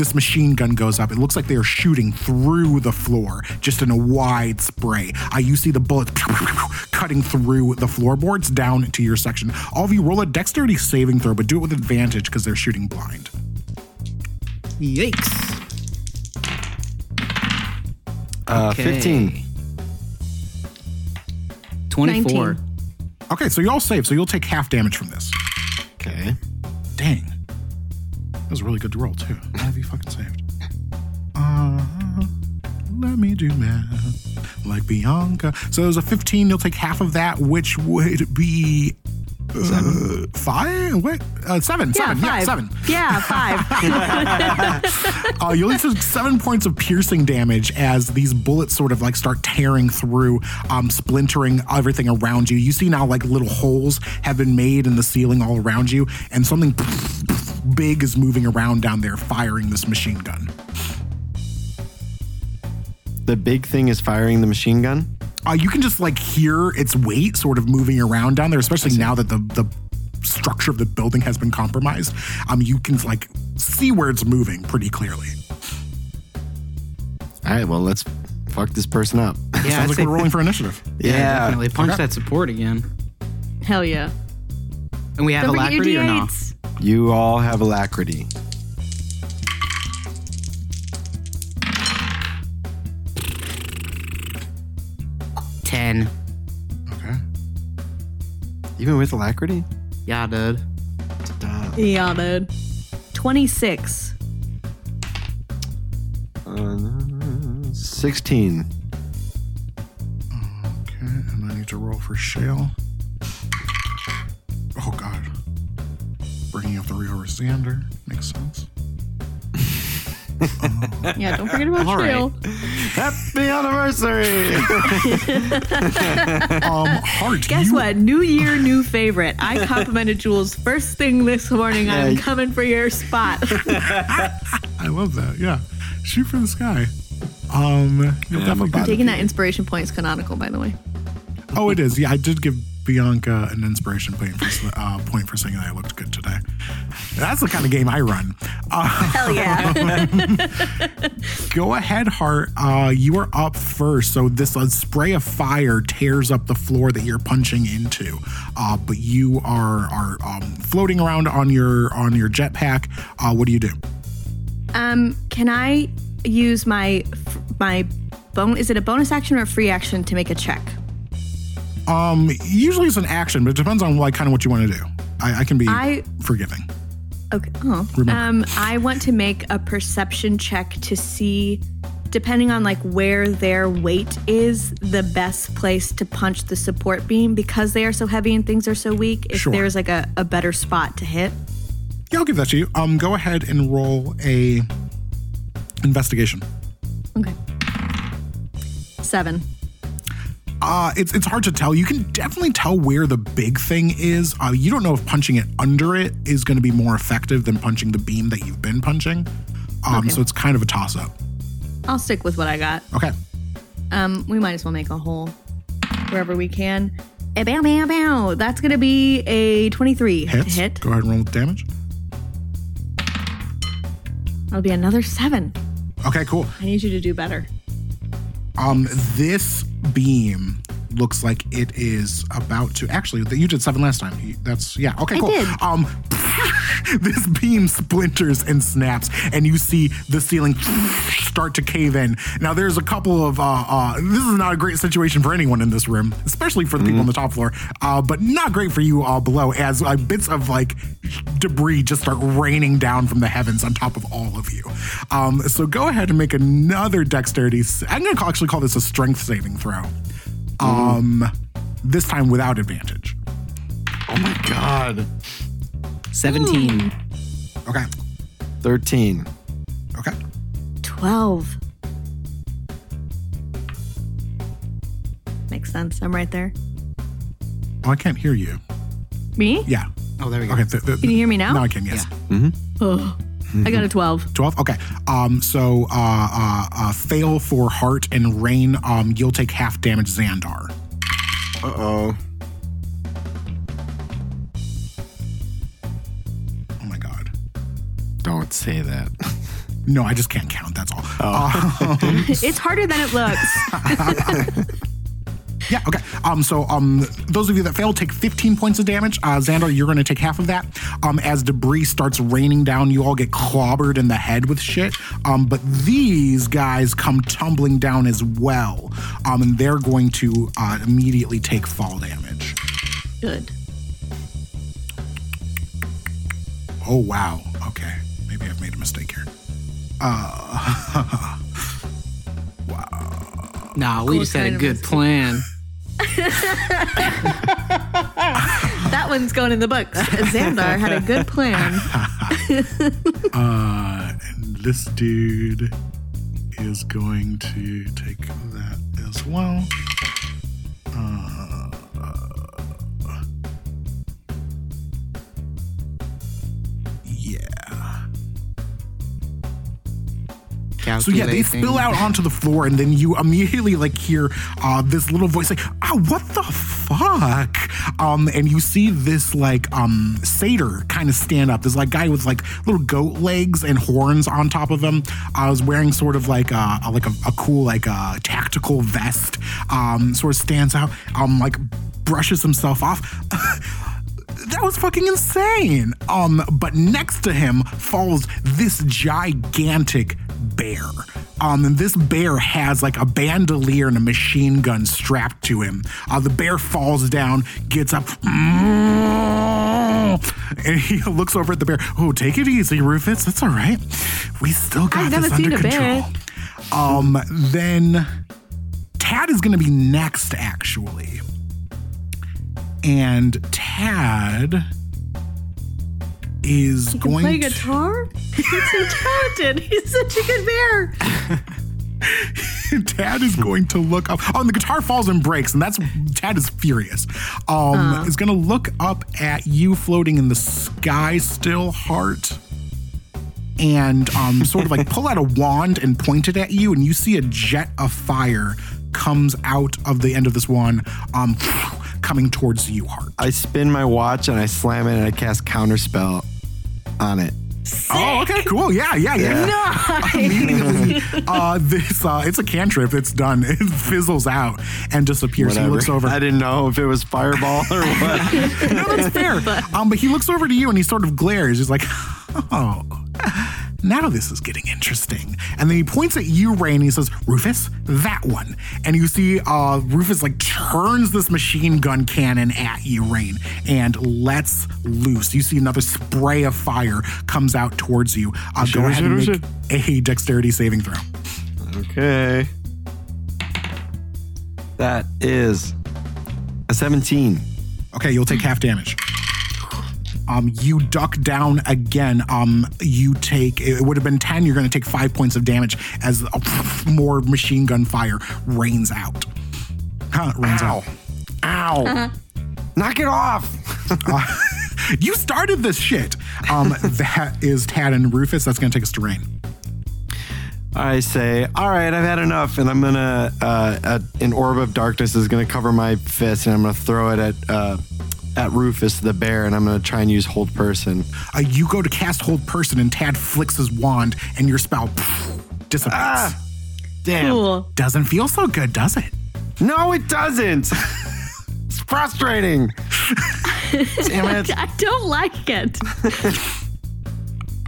this machine gun goes up. It looks like they are shooting through the floor, just in a wide spray. Uh, you see the bullets cutting through the floorboards down to your section. All of you roll a dexterity saving throw, but do it with advantage because they're shooting blind.
Yikes!
Uh,
Okay.
fifteen.
Twenty-four.
19.
Okay, so you all save, so you'll take half damage from this.
Okay.
Dang. That was a really good roll, too. How have you fucking saved? Uh, let me do math. Like Bianca. So it was a 15. You'll take half of that, which would be. Uh, five? What? Uh, seven.
Yeah,
seven. Yeah,
five.
seven.
Yeah, five.
Uh, you'll take seven points of piercing damage as these bullets sort of like start tearing through, um, splintering everything around you. You see now like little holes have been made in the ceiling all around you, and something big is moving around down there firing this machine gun.
The big thing is firing the machine gun.
Uh, you can just like hear its weight sort of moving around down there, especially now that the the structure of the building has been compromised. Um, you can like see where it's moving pretty clearly.
All right, well, let's fuck this person up.
Yeah,
Sounds
I'd
like
say-
we're rolling for initiative.
yeah,
Yeah.
definitely punch
Okay.
that support again.
Hell yeah.
And we have
Don't
alacrity or
not?
You all have alacrity.
Ten.
Okay.
Even with alacrity?
Yeah, dude.
Duh.
Yeah, dude. 26.
Uh, 16.
Okay, and I need to roll for Shale. Bringing up the real Xandar makes sense.
Yeah, don't forget about
All right.
Shale.
Happy anniversary!
Um, Hart.
Guess
you,
what? New year, new favorite. I complimented Jules first thing this morning. I'm
Yeah.
coming for your spot.
I love that. Yeah, shoot for the sky. Um, you'll
Yeah, I'm
definitely
Taking that inspiration point is canonical, by the way.
Oh, it is. Yeah, I did give Bianca an inspiration point for uh, point for saying that I looked good today. That's the kind of game I run. Uh,
Hell yeah.
go ahead, Hart. Uh, you are up first. So this spray of fire tears up the floor that you're punching into. Uh, but you are are um, floating around on your on your jetpack. Uh, what do you do?
um, can I use my my bone? Is it a bonus action or a free action to make a check?
Um, usually it's an action, but it depends on like kind of what you want to do. I, I can be
I-
forgiving.
Okay. Oh.
Remember.
Um, I want to make a perception check to see, depending on like where their weight is, the best place to punch the support beam because they are so heavy and things are so weak. If
Sure.
there's like a, a better spot to hit.
Yeah, I'll give that to you. Um, go ahead and roll a investigation.
Okay. Seven.
Uh, it's it's hard to tell. You can definitely tell where the big thing is. Uh, you don't know if punching it under it is going to be more effective than punching the beam that you've been punching. Um,
Okay.
so it's kind of a toss up.
I'll stick with what I got.
Okay.
Um, we might as well make a hole wherever we can. Eh, Bow, bow, bow. That's gonna be a twenty-three to
Hits.
hit.
Go ahead and roll with damage.
That'll be another seven.
Okay, cool.
I need you to do better.
Um, this beam looks like it is about to actually. You did seven last time. That's yeah. Okay,
I
cool.
did.
Um, this beam splinters and snaps, and you see the ceiling start to cave in. Now, there's a couple of. Uh, uh, this is not a great situation for anyone in this room, especially for the people on the top floor. Uh, but not great for you all below, as uh, bits of like debris just start raining down from the heavens on top of all of you. Um, so go ahead and make another dexterity. I'm going to actually call this a strength saving throw. Um, this time without advantage.
oh my god.
Seventeen.
Okay.
13.
Okay.
Twelve. Makes sense. I'm right there.
Oh, I can't hear you.
Me?
Yeah.
Oh, there we go.
Okay. th- th-
Can you hear me now?
Now I can. Yes.
Oh, I got a 12.
12 okay um so uh uh, uh fail for Hart and Raine um you'll take half damage xandar
Uh oh.
oh my god
Don't say that.
no i just can't count that's all
Oh.
Um,
It's harder than it looks.
yeah okay um so um those of you that fail take 15 points of damage uh xandar you're going to take half of that um as debris starts raining down you all get clobbered in the head with shit um but these guys come tumbling down as well um and they're going to uh immediately take fall damage
Good.
Oh wow. Okay. Maybe I've made a mistake here. Uh wow.
Nah, we just had a good plan.
That one's going in the books. Xandar had a good plan.
uh this dude is going to take that as well. Uh, So yeah, they spill out onto the floor, and then you immediately like hear uh, this little voice like, "Oh, what the fuck?" Um, and you see this like um satyr kind of stand up. This like guy with like little goat legs and horns on top of him. I was wearing sort of like a, a like a, a cool like a tactical vest. Um, sort of stands out. Um, like brushes himself off. that was fucking insane. Um, but next to him falls this gigantic bear. Um, and this bear has like a bandolier and a machine gun strapped to him. Uh, the bear falls down, gets up, and he looks over at the bear. Oh, take it easy, Rufus. That's all right. We still got
I've never
this
seen
under
a bear.
control. Um, then Tad is going to be next, actually. And Tad is going
Play
to.
Play guitar? He's so talented. He's such a good bear.
Tad is going to look up. Oh, and the guitar falls and breaks, and that's Tad is furious. Um, is going to look up at you floating in the sky, still, Hart, and um, sort of like pull out a wand and point it at you, and you see a jet of fire comes out of the end of this wand, um, coming towards you, Hart.
I spin my watch and I slam it and I cast counterspell on it.
Oh, okay, cool. Yeah, yeah, yeah. Immediately, uh, this uh, it's a cantrip. It's done. It fizzles out and disappears.
Whatever.
He looks over.
I didn't know if it was fireball or what.
no, that's fair. um, but he looks over to you and he sort of glares. He's like, "Oh, now this is getting interesting." And then he points at you, Ray, and he says, "Rufus, that one." And you see, uh, Rufus like turns this machine gun cannon at you, Raine, and lets loose. You see another spray of fire comes out towards you. Uh, go ahead and make a dexterity saving throw.
okay. That is a 17.
Okay, you'll take half damage. Um, you duck down again. Um, you take it would have been ten. You're going to take five points of damage as uh, more machine gun fire rains out. Huh, rains out.
Ow. Knock it off.
You started this shit. Um, that is Tad and Rufus. That's going to take us to Raine.
I say, all right, I've had enough, and I'm gonna. Uh, a, an orb of darkness is gonna cover my fist, and I'm gonna throw it at uh, at Rufus the bear, and I'm gonna try and use hold person.
Uh, you go to cast hold person, and Tad flicks his wand, and your spell dissipates.
Ah, damn!
Cool.
Doesn't feel so good, does it?
No, it doesn't. it's frustrating. Damn it!
I don't like it.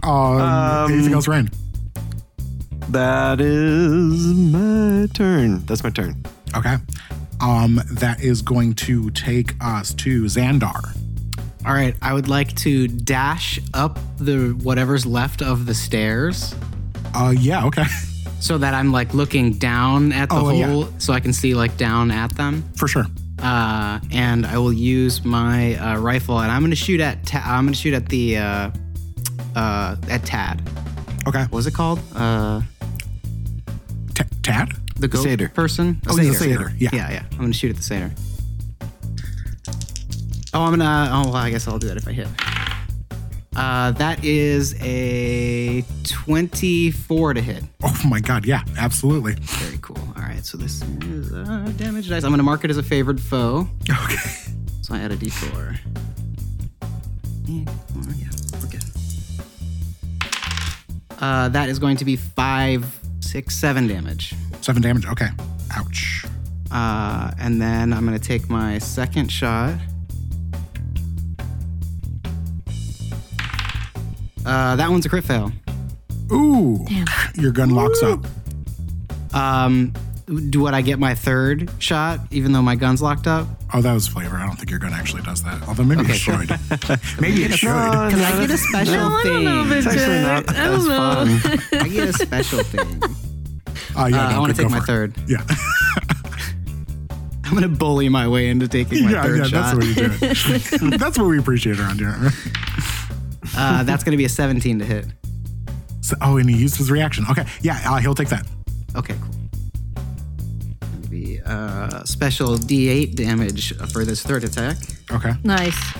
Um, anything else, Raine?
That is my turn. That's my turn.
Okay. Um, that is going to take us to Xandar.
All right, I would like to dash up the whatever's left of the stairs
Uh, yeah, okay.
so that I'm like looking down at the
Oh, yeah.
hole so I can see like down at them.
For sure.
Uh, and I will use my uh, rifle and I'm going to shoot at Ta- I'm to shoot at the uh, uh, at Tad.
Okay.
What was it called? Uh,
T- Tad?
The goat
satyr.
person.
Oh, a satyr, yeah.
yeah, yeah. I'm gonna shoot at the satyr. Oh, I'm gonna. Oh, well, I guess I'll do that if I hit. Uh, that is a 24 to hit.
Oh my god, yeah, absolutely.
Very cool. All right, so this is uh, damage dice. I'm gonna mark it as a favored foe.
Okay.
So I add a d4. Oh, yeah, we're good. Uh, that is going to be five, six, seven damage.
Seven damage. Okay. Ouch.
Uh, and then I'm going to take my second shot. Uh, that one's a crit fail.
Ooh. Damn. Your gun locks up.
Um, do what I get my third shot, even though my gun's locked up?
Oh, that was flavor. I don't think your gun actually does that. Although maybe it should. maybe it should.
Can I get a special
No, I don't know
thing?
if
It's actually
I don't know.
fun.
I get a special thing.
Oh, yeah,
Uh,
no,
I want to take my
it.
third.
Yeah.
I'm going to bully my way into taking my
yeah,
third
yeah,
shot.
that's what you do. that's what we appreciate around here.
uh, that's going to be a 17 to hit.
So, oh, and he used his reaction. Okay. Yeah, uh, he'll take that.
Okay, cool. Gonna be uh, special D8 damage for this third attack.
Okay.
Nice.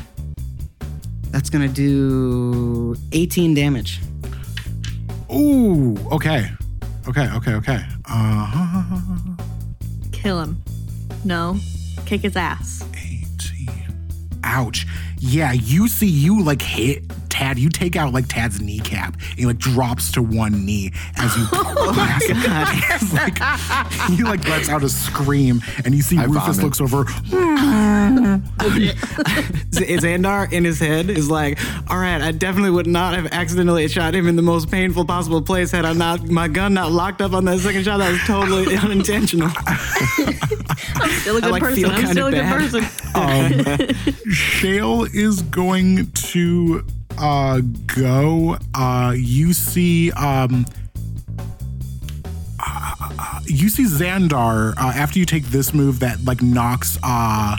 That's gonna do 18 damage.
Ooh, okay. Okay, okay, okay. Uh-huh.
Kill him. No. Kick his ass.
18. Ouch. Yeah, you see, you like hit Tad. You take out like Tad's kneecap. And he like drops to one knee as you. oh my God. like, he like lets out a scream, and you see
I
Rufus
vomit.
looks over.
Xandar in his head is like, all right, I definitely would not have accidentally shot him in the most painful possible place had I not my gun not locked up on that second shot. That was totally unintentional.
I'm still a good
like,
person. I'm still a good
bad.
person.
Um, Shale is going to uh go. Uh you see um uh, you see Xandar uh, after you take this move that like knocks uh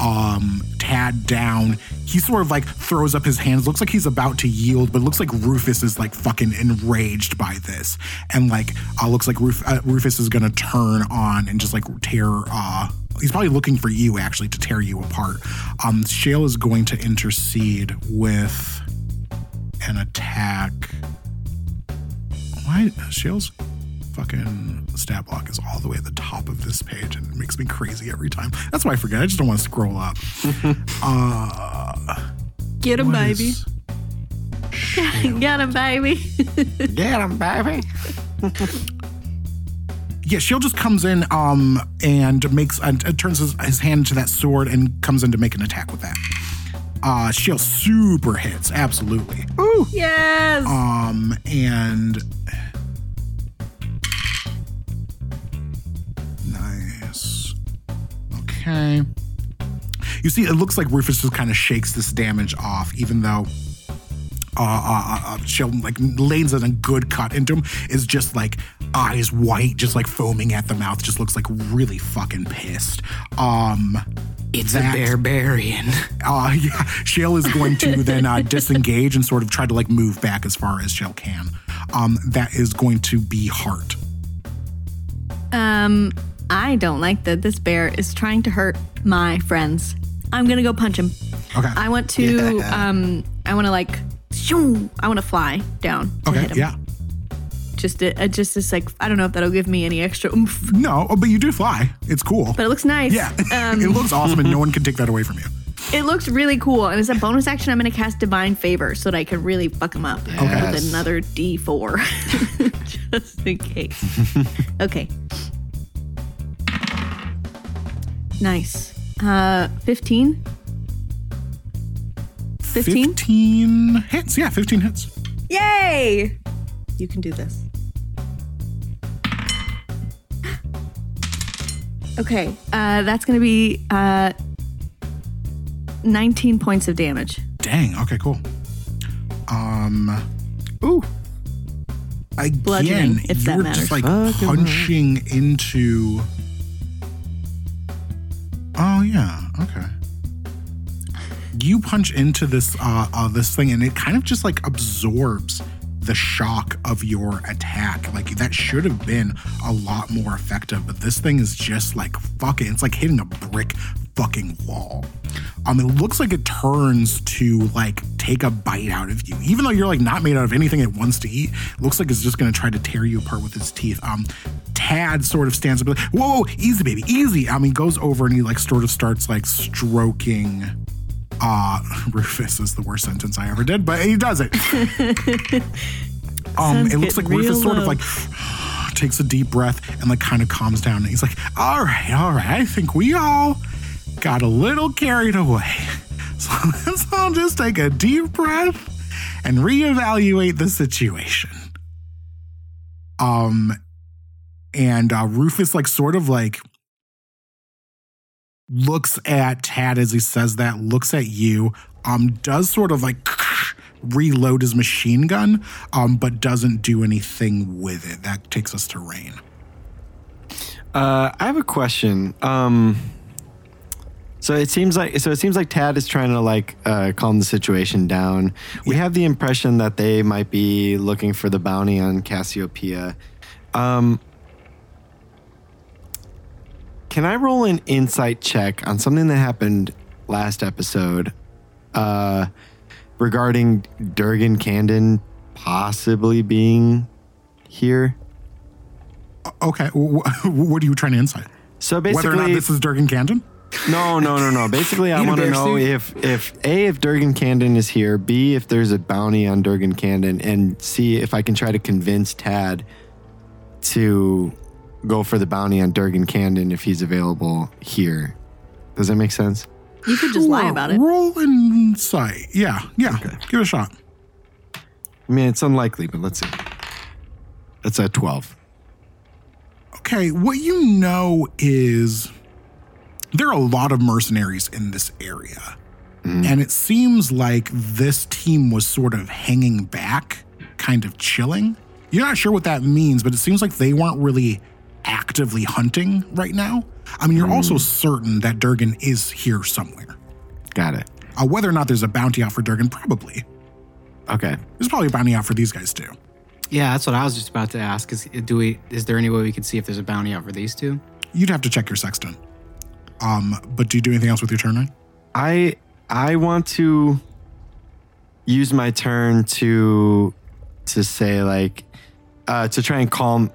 um Tad down. He sort of like throws up his hands. Looks like he's about to yield, but looks like Rufus is like fucking enraged by this, and like uh, looks like Ruf- uh, Rufus is gonna turn on and just like tear. uh He's probably looking for you actually to tear you apart. Um, Shale is going to intercede with an attack. Why Shale's fucking stat block is all the way at the top of this page and it makes me crazy every time. That's why I forget. I just don't want to scroll up. uh,
Get him, baby.
is
Get him, baby.
Get him, baby.
yeah, Shale just comes in um and makes and, turns his, his hand to that sword and comes in to make an attack with that. Uh Shale super hits, absolutely. Ooh.
yes.
Um and nice. Okay. You see, it looks like Rufus just kind of shakes this damage off, even though uh, uh, uh, like lays in a good cut into him. Is just like eyes white, just like foaming at the mouth. Just looks like really fucking pissed. Um,
It's
That-
a barbarian.
uh, yeah, Shale is going to then uh, disengage and sort of try to like move back as far as Shale can. Um, that is going to be Hart.
Um, I don't like that this bear is trying to hurt my friends. I'm gonna go punch him.
Okay.
I want to. Um, I want to like. Shoo, I want to fly down to
okay.
hit him.
Yeah.
Just, a, a- just this like. I don't know if that'll give me any extra oomph,
No, oh, but you do fly. It's cool.
but it looks nice.
yeah,
Um,
it looks awesome, and no one can take that away from you.
It looks really cool, and as a bonus action, I'm going to cast Divine Favor so that I can really fuck him up
Yes.
with another D4, just in case. okay. Nice. Uh, 15. 15?
15 hits. Yeah, 15 hits.
Yay! You can do this. Okay, uh, that's going to be uh, 19 points of damage.
Dang. Okay, cool. Um. Ooh. Again,
Bludgeoning, if that
you're
matters.
just like
Fucking
punching into. Oh yeah. Okay. You punch into this uh, uh this thing, and it kind of just like absorbs the shock of your attack. Like that should have been a lot more effective, but this thing is just like fucking. It's like hitting a brick fucking wall. Um, it looks like it turns to like take a bite out of you, even though you're like not made out of anything it wants to eat. Looks like it's just gonna try to tear you apart with its teeth. Um, Tad sort of stands up, like, whoa, whoa, easy, baby, easy. Um, he goes over and he like sort of starts like stroking. Uh, Rufus is the worst sentence I ever did, but he does it. um, it looks like Rufus sort of like takes a deep breath and like kind of calms down. And he's like, all right, all right, I think we all got a little carried away. So let's all just take a deep breath and reevaluate the situation. Um, and uh, Rufus like sort of like looks at Tad as he says that, looks at you, um, does sort of like reload his machine gun, um, but doesn't do anything with it. That takes us to Raine.
Uh, I have a question. Um, so it seems like so it seems like Tad is trying to like uh, calm the situation down. We have the impression that they might be looking for the bounty on Cassiopeia. Um, can I roll an insight check on something that happened last episode uh, regarding Durgan Candon possibly being here?
Okay, wh- wh- what are you trying to insight?
So
Whether or not
basically,
this is Durgan Canton?
no, no, no, no. Basically, I want to know if if a if Durgan Candon is here, b if there's a bounty on Durgan Candon, and c if I can try to convince Tad to go for the bounty on Durgan Candon if he's available here. Does that make sense?
You could just lie about it.
Roll insight. Yeah, yeah. Okay. Give it a shot.
I mean, it's unlikely, but let's see. That's a twelve.
Okay, what you know is there are a lot of mercenaries in this area. Mm. And it seems like this team was sort of hanging back, kind of chilling. You're not sure what that means, but it seems like they weren't really actively hunting right now. I mean, you're also certain that Durgan is here somewhere.
Got it.
Uh, whether or not there's a bounty out for Durgan, probably.
Okay.
There's probably a bounty out for these guys too.
Yeah, that's what I was just about to ask. Is do we? Is there any way we could see if there's a bounty out for these two?
You'd have to check your sextant. Um, but do you do anything else with your turn, right?
I I want to use my turn to to say like uh to try and calm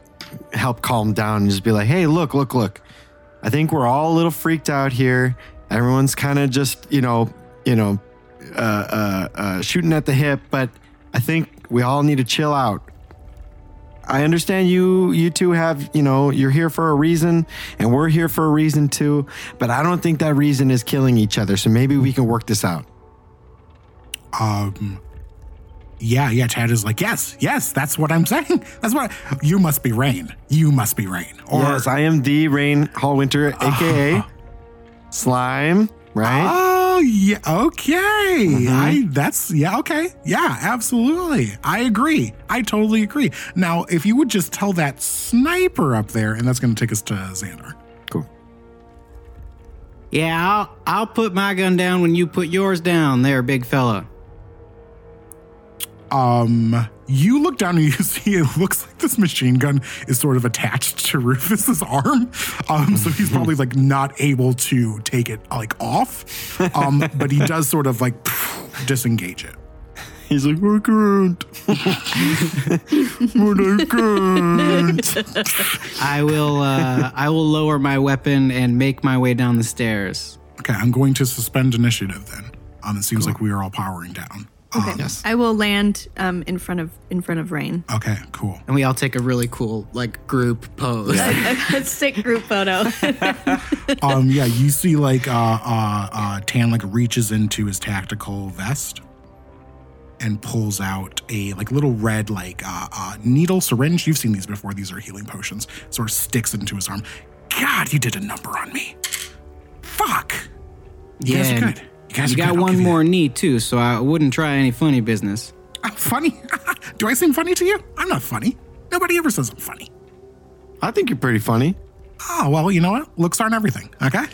help calm down and just be like, "Hey, look, look, look. I think we're all a little freaked out here. Everyone's kind of just, you know, you know, uh, uh, uh, shooting at the hip, but I think we all need to chill out. I understand you you two have, you know, you're here for a reason and we're here for a reason too, but I don't think that reason is killing each other. So maybe we can work this out.
Um, yeah, yeah. Tad is like, yes, yes. That's what I'm saying. That's what you must be Raine. You must be Raine. Or
yes, I am the Raine Hallwinter, aka ah. Slime, right?
oh yeah, okay. Mm-hmm. I that's yeah, okay, yeah, absolutely. I agree. I totally agree. Now, if you would just tell that sniper up there, and that's going to take us to Xandar.
cool.
Yeah, I'll I'll put my gun down when you put yours down, there, big fella.
Um, you look down and you see it looks like this machine gun is sort of attached to Rufus's arm. Um, so he's probably like not able to take it like off. Um, but he does sort of like disengage it.
He's like, I can't. but I can't.
I will uh, I will lower my weapon and make my way down the stairs.
Okay, I'm going to suspend initiative then. Um, it seems like we are all powering down.
Okay.
Um,
Yes.
I will land um, in front of in front of Rain.
Okay, cool.
And we all take a really cool like group pose.
a sick group photo.
um, yeah, you see like uh, uh, uh, Tad like reaches into his tactical vest and pulls out a like little red like uh, uh, needle syringe. You've seen these before. These are healing potions. Sort of sticks it into his arm. God, you did a number on me. Fuck. You guys are good. You guys
You got one
give you
more knee too, so I wouldn't try any funny business.
that. I'm funny. Do I seem funny to you? I'm not funny. Nobody ever says I'm funny.
I think you're pretty funny.
Oh well, you know what? Looks aren't everything. Okay.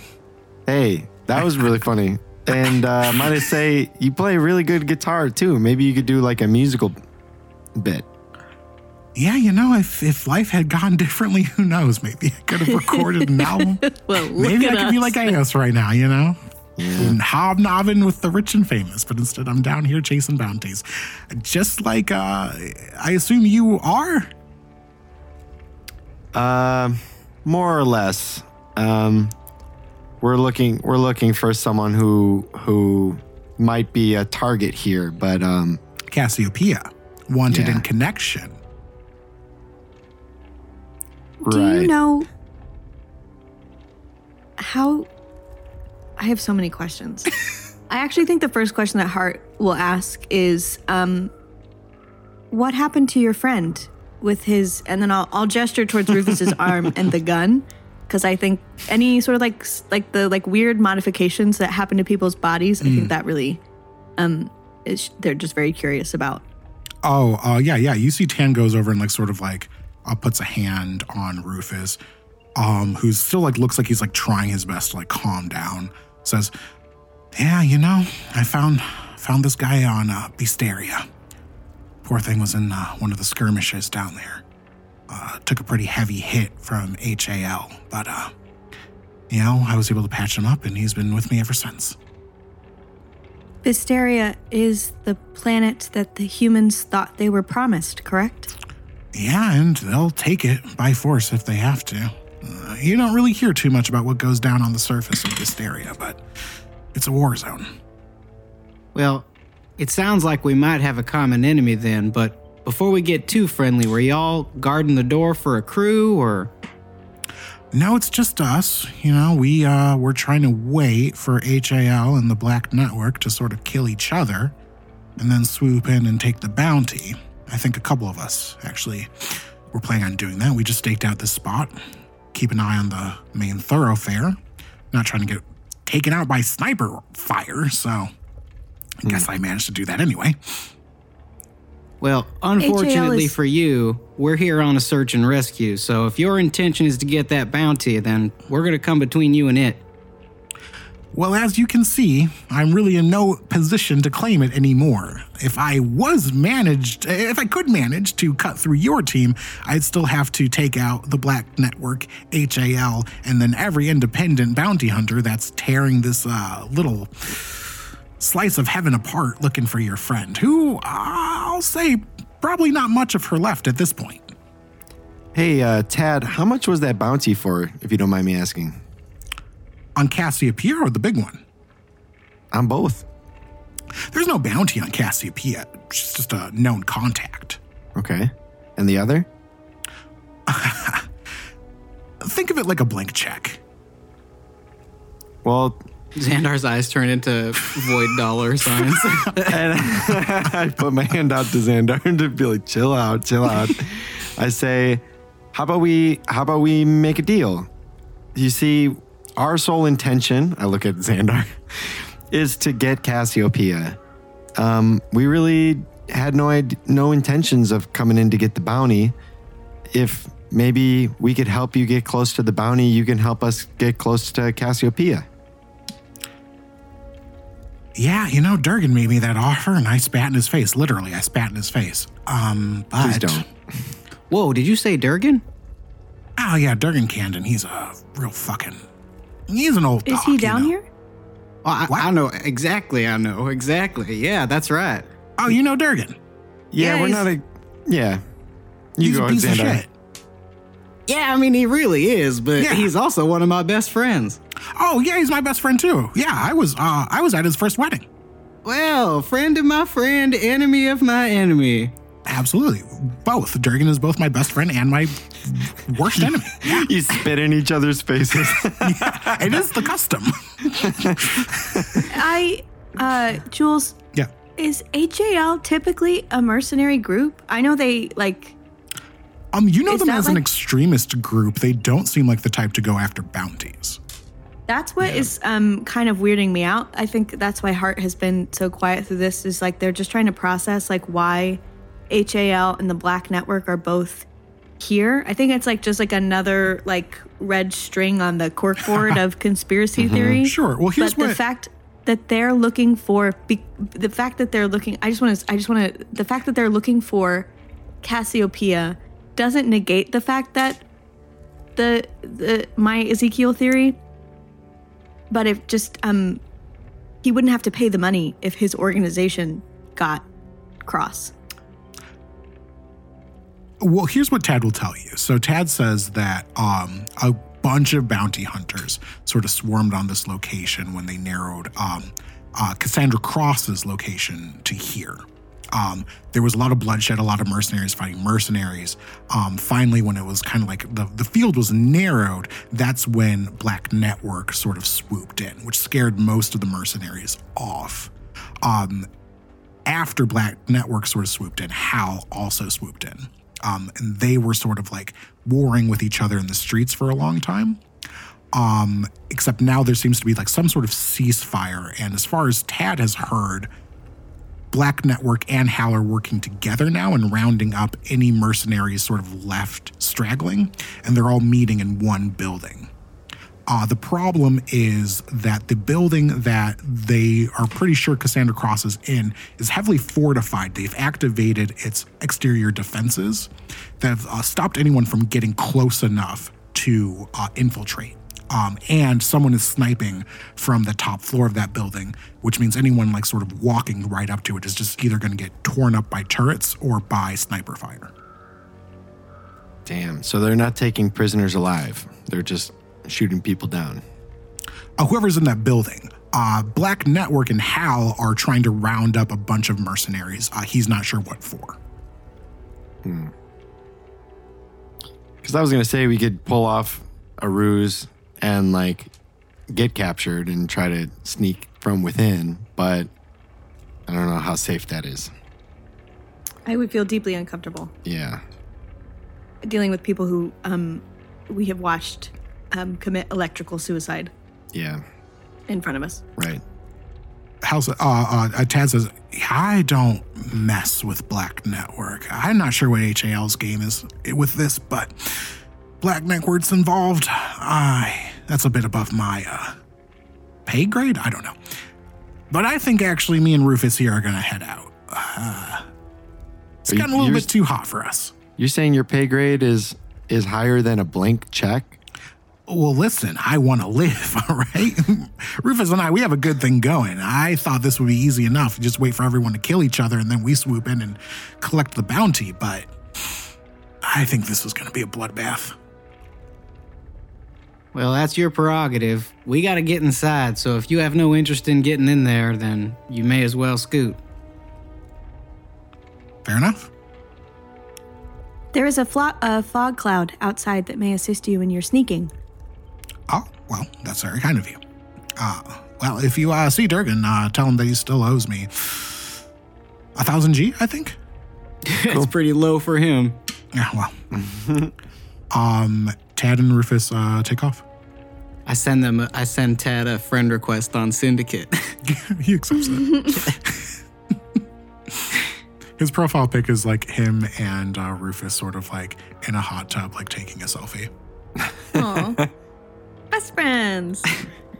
Hey, that was really funny. And uh, might I say, you play really good guitar too. Maybe you could do like a musical bit.
Yeah, you know, if if life had gone differently, who knows? Maybe I could have recorded an album.
well,
Maybe I
at
could be
us.
like Eos right now, you know? And hobnobbing with the rich and famous, but instead I'm down here chasing bounties. Just like uh I assume you are.
Um, more or less. Um, we're looking we're looking for someone who who might be a target here, but um,
Cassiopeia, wanted
Yeah.
in connection.
Do you know how? I have so many questions. I actually think the first question that Hart will ask is, um, "What happened to your friend with his?" And then I'll I'll gesture towards Rufus's arm and the gun, because I think any sort of like like the like weird modifications that happen to people's bodies, I think that really, um, is they're just very curious about.
Oh, uh, yeah, yeah. You see Tad goes over and like sort of like uh, puts a hand on Rufus, um, who's still like looks like he's like trying his best to like calm down. Says, "Yeah, you know, I found found this guy on uh, Beasteria. Poor thing was in uh, one of the skirmishes down there. Uh, took a pretty heavy hit from HAL, but uh, you know, I was able to patch him up, and he's been with me ever since."
Visteria is the planet that the humans thought they were promised, correct?
Yeah, and they'll take it by force if they have to. Uh, you don't really hear too much about what goes down on the surface of this area, but it's a war zone.
Well, it sounds like we might have a common enemy then, but before we get too friendly, were y'all guarding the door for a crew or
No, it's just us. You know, we uh we're trying to wait for HAL and the Black Network to sort of kill each other and then swoop in and take the bounty. I think a couple of us actually were planning on doing that. We just staked out this spot, keep an eye on the main thoroughfare. Not trying to get taken out by sniper fire, so I guess hmm. I managed to do that anyway.
Well, unfortunately
is-
for you, we're here on a search and rescue. So if your intention is to get that bounty, then we're going to come between you and it.
Well, as you can see, I'm really in no position to claim it anymore. If I was managed, if I could manage to cut through your team, I'd still have to take out the Black Network, HAL, and then every independent bounty hunter that's tearing this uh, little slice of heaven apart looking for your friend, who I'll say probably not much of her left at this point.
Hey, uh, Tad, how much was that bounty for, if you don't mind me asking?
On Cassiopeia or the big one?
On both.
There's no bounty on Cassiopeia. She's just a known contact.
Okay. And the other?
Think of it like a blank check.
Well,
Xandar's eyes turn into void dollar signs.
and I put my hand out to Xandar to be like, chill out, chill out. I say, how about we how about we make a deal? You see, our sole intention, I look at Xandar, is to get Cassiopeia. Um, we really had no id- no intentions of coming in to get the bounty. If maybe we could help you get close to the bounty, you can help us get close to Cassiopeia.
Yeah, you know, Durgan made me that offer and I spat in his face. Literally, I spat in his face. Um, but.
Please don't.
Whoa, did you say Durgan?
Oh, yeah, Durgan Camden. He's a real fucking. He's an old
Is
dog,
he
you
down
know.
here?
Oh, I, I know exactly. I know exactly. Yeah, that's right.
Oh, you know Durgan.
Yeah,
Yeah,
we're not a. Yeah. You
He's
go,
a piece of shit.
Yeah, I mean, he really is, but
Yeah.
he's also one of my best friends.
Oh, yeah, he's my best friend too. Yeah, I was. Uh, I was at his first wedding.
Well, friend of my friend, enemy of my enemy.
Absolutely, both. Durgan is both my best friend and my worst enemy. Yeah,
You spit in each other's faces.
it is the custom.
I, uh, Jules,
yeah.
is HAL typically a mercenary group? I know they like.
Um, you know them
that
as an extremist group. They don't seem like the type to go after bounties.
That's what is um kind of weirding me out. I think that's why Hart has been so quiet through this. Is like they're just trying to process like why HAL and the Black Network are both here. I think it's like just like another like red string on the corkboard of conspiracy theory.
Sure. Well, here's
but the
what-
fact that they're looking for be, the fact that they're looking i just want to i just want to the fact that they're looking for cassiopeia doesn't negate the fact that the the my ezekiel theory but if just um he wouldn't have to pay the money if his organization got cross
Well, here's what Tad will tell you. So Tad says that um, a bunch of bounty hunters sort of swarmed on this location when they narrowed um, uh, Cassandra Cross's location to here. Um, there was a lot of bloodshed, a lot of mercenaries fighting mercenaries. Um, finally, when it was kind of like the, the field was narrowed, that's when Black Network sort of swooped in, which scared most of the mercenaries off. Um, after Black Network sort of swooped in, Hal also swooped in. Um, and they were sort of like warring with each other in the streets for a long time. Um, except now there seems to be like some sort of ceasefire. And as far as Tad has heard, Black Network and Hal are working together now and rounding up any mercenaries sort of left straggling. And they're all meeting in one building. Uh, the problem is that the building that they are pretty sure Cassandra Cross is in is heavily fortified. They've activated its exterior defenses that have uh, stopped anyone from getting close enough to uh, infiltrate. Um, and someone is sniping from the top floor of that building, which means anyone like sort of walking right up to it is just either going to get torn up by turrets or by sniper fire.
Damn. So they're not taking prisoners alive. They're just shooting people down.
Uh, whoever's in that building, uh, Black Network and Hal are trying to round up a bunch of mercenaries. Uh, he's not sure what for.
Because I was gonna say we could pull off a ruse and like get captured and try to sneak from within, but I don't know how safe that is.
I would feel deeply uncomfortable
Yeah.
dealing with people who um, we have watched um, commit electrical suicide
Yeah.
in front of us.
Right.
Hal sa- uh, uh, Tad says, I don't mess with Black Network. I'm not sure what HAL's game is with this, but Black Network's involved. I that's a bit above my uh, pay grade. I don't know, but I think actually me and Rufus here are gonna head out. Uh, it's
Are you-
a little bit too hot for us.
You're saying your pay grade is is higher than a blank check?
Well, listen, I want to live, all right? Rufus and I, we have a good thing going. I thought this would be easy enough. Just wait for everyone to kill each other and then we swoop in and collect the bounty. But I think this was going to be a bloodbath.
Well, that's your prerogative. We got to get inside, so if you have no interest in getting in there, then you may as well scoot.
Fair enough?
There is a, flo- a fog cloud outside that may assist you in your sneaking.
Oh, well, that's very kind of you. Uh, well, if you uh, see Durgan, uh, tell him that he still owes me a thousand G, I think.
it's pretty low for him.
Yeah, well. um, Tad and Rufus uh, take off.
I send them. A, I send Ted a friend request on Syndicate.
he accepts it. His profile pic is like him and uh, Rufus, sort of like in a hot tub, like taking a selfie,
Aw. Best friends.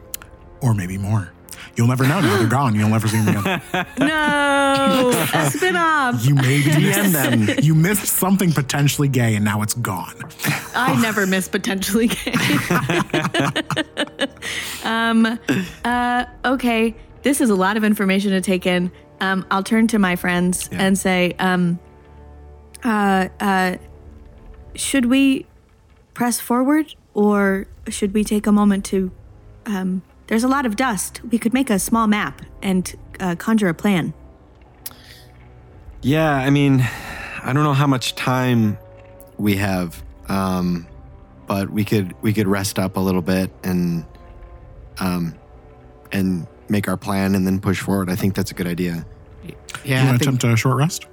or maybe more. You'll never know. Now they're gone. You'll never see them again.
No, a spin-off.
You maybe
DM them.
you missed something potentially gay, and now it's gone.
I never miss potentially gay. um, uh, okay, this is a lot of information to take in. Um, I'll turn to my friends
Yeah.
and say, um, uh, uh, should we press forward or should we take a moment to? Um, there's a lot of dust. We could make a small map and uh, conjure a plan.
Yeah, I mean, I don't know how much time we have, um, but we could we could rest up a little bit and um, and make our plan and then push forward. I think that's a good idea.
yeah, I
want to
think,
attempt a short rest?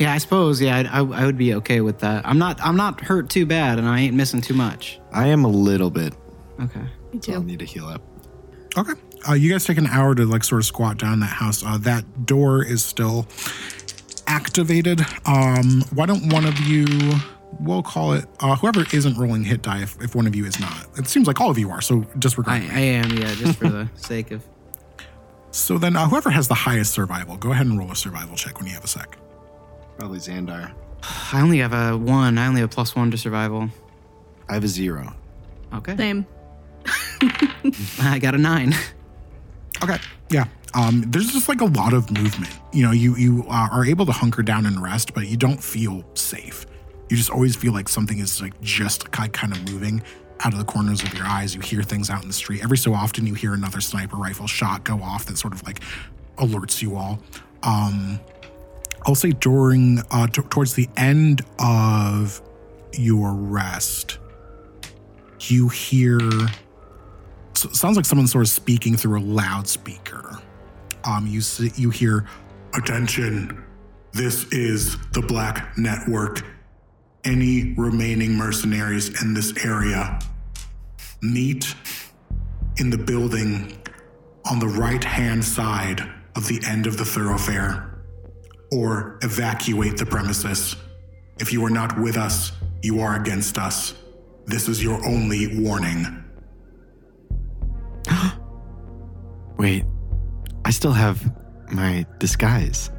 Yeah. I suppose. Yeah, I'd, I, I would be okay with that. I'm not. I'm not hurt too bad, and I ain't missing too much.
I am a little bit.
Okay.
Me
So I'll need to heal up.
Okay. Uh, you guys take an hour to like sort of squat down that house. Uh, that door is still activated. Um, why don't one of you? We'll call it uh, whoever isn't rolling hit die. If, if one of you is not, it seems like all of you are. So disregard.
I,
me.
I am. Yeah, just for the sake of.
so then, uh, whoever has the highest survival, go ahead and roll a survival check when you have a sec.
Probably Xandar.
I only have a one. I only have plus one to survival.
I have a zero.
Okay.
Same.
I got a nine.
Okay. Yeah. Um, there's just like a lot of movement. You know, you you uh, are able to hunker down and rest, but you don't feel safe. You just always feel like something is like just ki- kind of moving out of the corners of your eyes. You hear things out in the street. Every so often, you hear another sniper rifle shot go off that sort of like alerts you all. Um, I'll say during uh, t- towards the end of your rest, you hear so sounds like someone sort of speaking through a loudspeaker. Um, you see, you hear, "Attention! This is the Black Network. Any remaining mercenaries in this area, meet in the building on the right-hand side of the end of the thoroughfare, or evacuate the premises. If you are not with us, you are against us. This is your only warning."
Wait, I still have my disguise.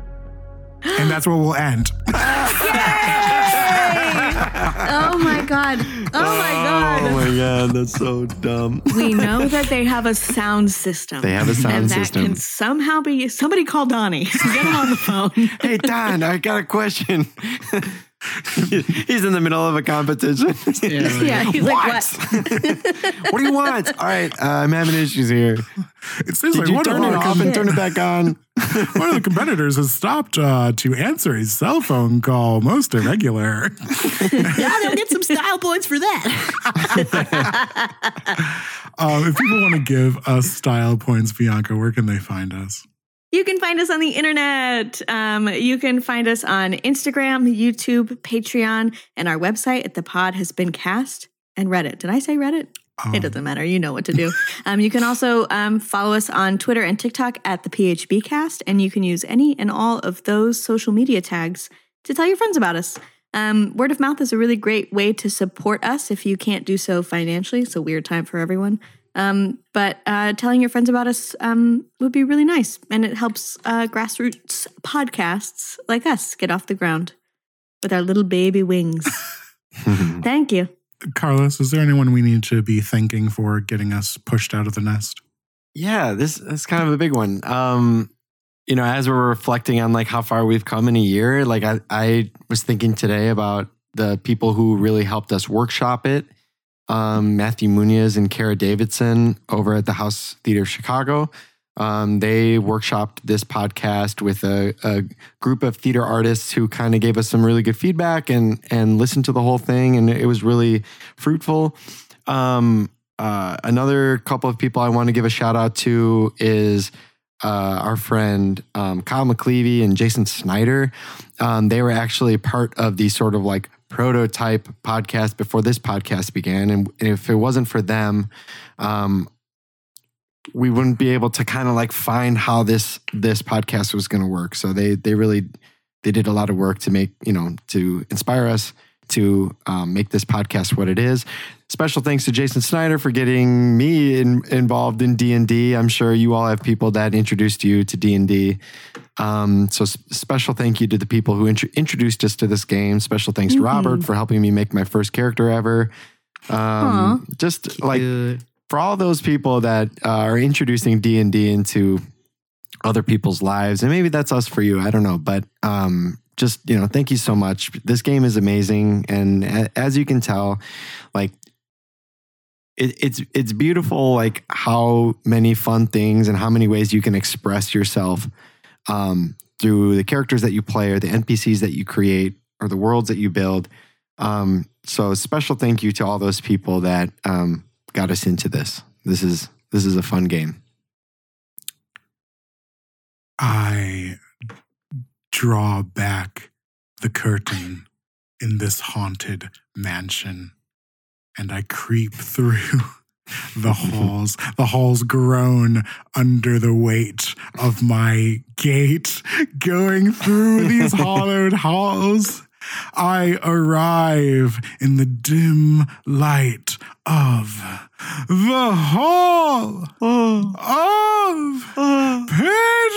and that's where we'll end.
Oh my god. Oh my god.
Oh my god, that's so dumb.
We know that they have a sound system.
They have a sound system.
and that can somehow be somebody call Donnie. Get him on the phone.
hey Don, I got a question. He's in the middle of a competition.
Yeah.
Yeah, he's like, what?
what do you want? All right, uh, I'm having issues here.
It seems
Did
like
you turn it off and turn it back on?
one of the competitors has stopped uh, to answer a cell phone call most irregular.
yeah, they'll get some style points for that.
Um, if people want to give us style points, Bianca, where can they find us?
You can find us on the internet. Um, you can find us on Instagram, YouTube, Patreon, and our website at the pod has been cast and Reddit. Did I say Reddit?
Um,
It doesn't matter. You know what to do. um, you can also um, follow us on Twitter and TikTok at the PHB cast, and you can use any and all of those social media tags to tell your friends about us. Um, word of mouth is a really great way to support us if you can't do so financially. It's a weird time for everyone. Um, but uh, telling your friends about us um, would be really nice. And it helps uh, grassroots podcasts like us get off the ground with our little baby wings. Thank you.
Carlos, is there anyone we need to be thanking for getting us pushed out of the nest?
Yeah, this is kind of a big one. Um, you know, as we're reflecting on like how far we've come in a year, like I, I was thinking today about the people who really helped us workshop it. Um, Matthew Muñiz and Kara Davidson over at the House Theater of Chicago. Um, they workshopped this podcast with a, a group of theater artists who kind of gave us some really good feedback and and listened to the whole thing, and it was really fruitful. Um, uh, another couple of people I want to give a shout out to is uh, our friend um, Kyle McClevey and Jason Snyder. Um, they were actually part of the sort of like prototype podcast before this podcast began, and if it wasn't for them, um, we wouldn't be able to kind of like find how this this podcast was going to work. So they they really they did a lot of work to make you know to inspire us to um, make this podcast what it is. Special thanks to Jason Snyder for getting me in, involved in D and D. I'm sure you all have people that introduced you to D and D. Um, so special thank you to the people who intro- introduced us to this game. Special thanks to Robert for helping me make my first character ever. Um, just like
Dude.
For all those people that uh, are introducing D and D into other people's lives, and maybe that's us for you. I don't know, but um, just you know, thank you so much. This game is amazing, and a- as you can tell, like it, it's it's beautiful, like how many fun things and how many ways you can express yourself um, through the characters that you play or the NPCs that you create or the worlds that you build. Um, so special thank you to all those people that um, got us into this. This is this is a fun game.
I draw back the curtain in this haunted mansion and I creep through the halls. The halls groan under the weight of my gait going through these hollowed halls. I arrive in the dim light of the hall of patrons.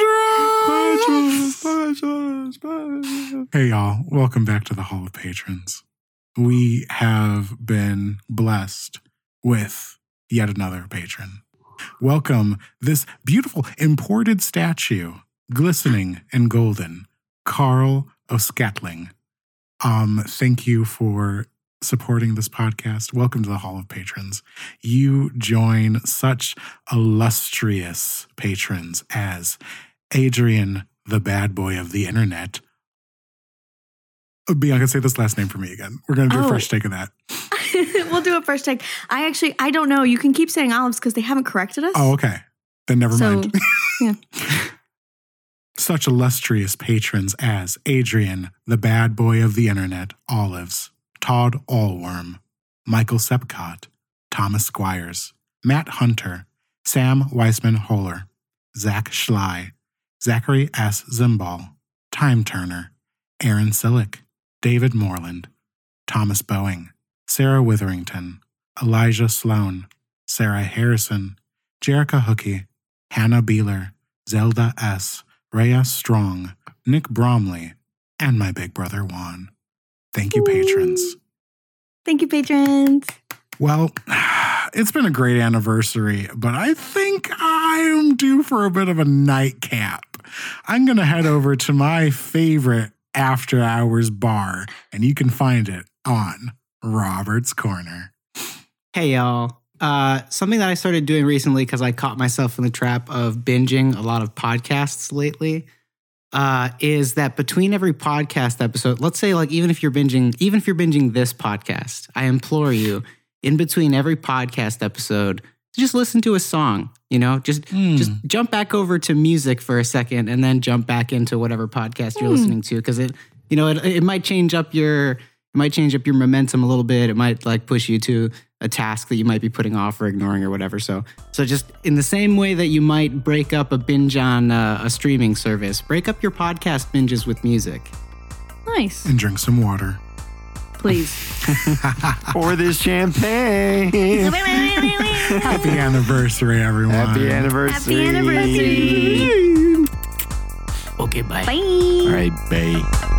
Hey, y'all. Welcome back to the Hall of Patrons. We have been blessed with yet another patron. Welcome this beautiful imported statue, glistening and golden, Carl O'Scatling. Um, thank you for supporting this podcast. Welcome to the Hall of Patrons. You join such illustrious patrons as Adrian, the bad boy of the internet. Oh, Bianca, say this last name for me again. We're going to do a
Oh.
fresh take of that.
we'll do a fresh take. I actually, I don't know. You can keep saying olives because they haven't corrected us.
Oh, okay. Then never
so,
mind.
yeah.
Such illustrious patrons as Adrian, the bad boy of the internet, Olives, Todd Allworm, Michael Sepcott, Thomas Squires, Matt Hunter, Sam Weisman Holler, Zach Schley, Zachary S. Zimbal, Time Turner, Aaron Sillick, David Moreland, Thomas Boeing, Sarah Witherington, Elijah Sloan, Sarah Harrison, Jerica Hookie, Hannah Beeler, Zelda S., Rhea Strong, Nick Bromley, and my big brother Juan. Thank you, patrons.
Thank you, patrons.
Well, it's been a great anniversary, but I think I am due for a bit of a nightcap. I'm going to head over to my favorite after hours bar, and you can find it on Robert's Corner.
Hey, y'all. Uh, something that I started doing recently because I caught myself in the trap of binging a lot of podcasts lately uh, is that between every podcast episode, let's say, like, even if you're binging, even if you're binging this podcast, I implore you, in between every podcast episode, just listen to a song. You know, just just jump back over to music for a second, and then jump back into whatever podcast you're listening to because it, you know, it, it might change up your it might change up your momentum a little bit. It might like push you to a task that you might be putting off or ignoring or whatever. So, so just in the same way that you might break up a binge on uh, a streaming service, break up your podcast binges with music.
Nice.
And drink some water.
Please.
Pour this champagne.
Happy anniversary, everyone.
Happy anniversary.
Happy anniversary.
Okay, bye.
Bye.
All right, bae.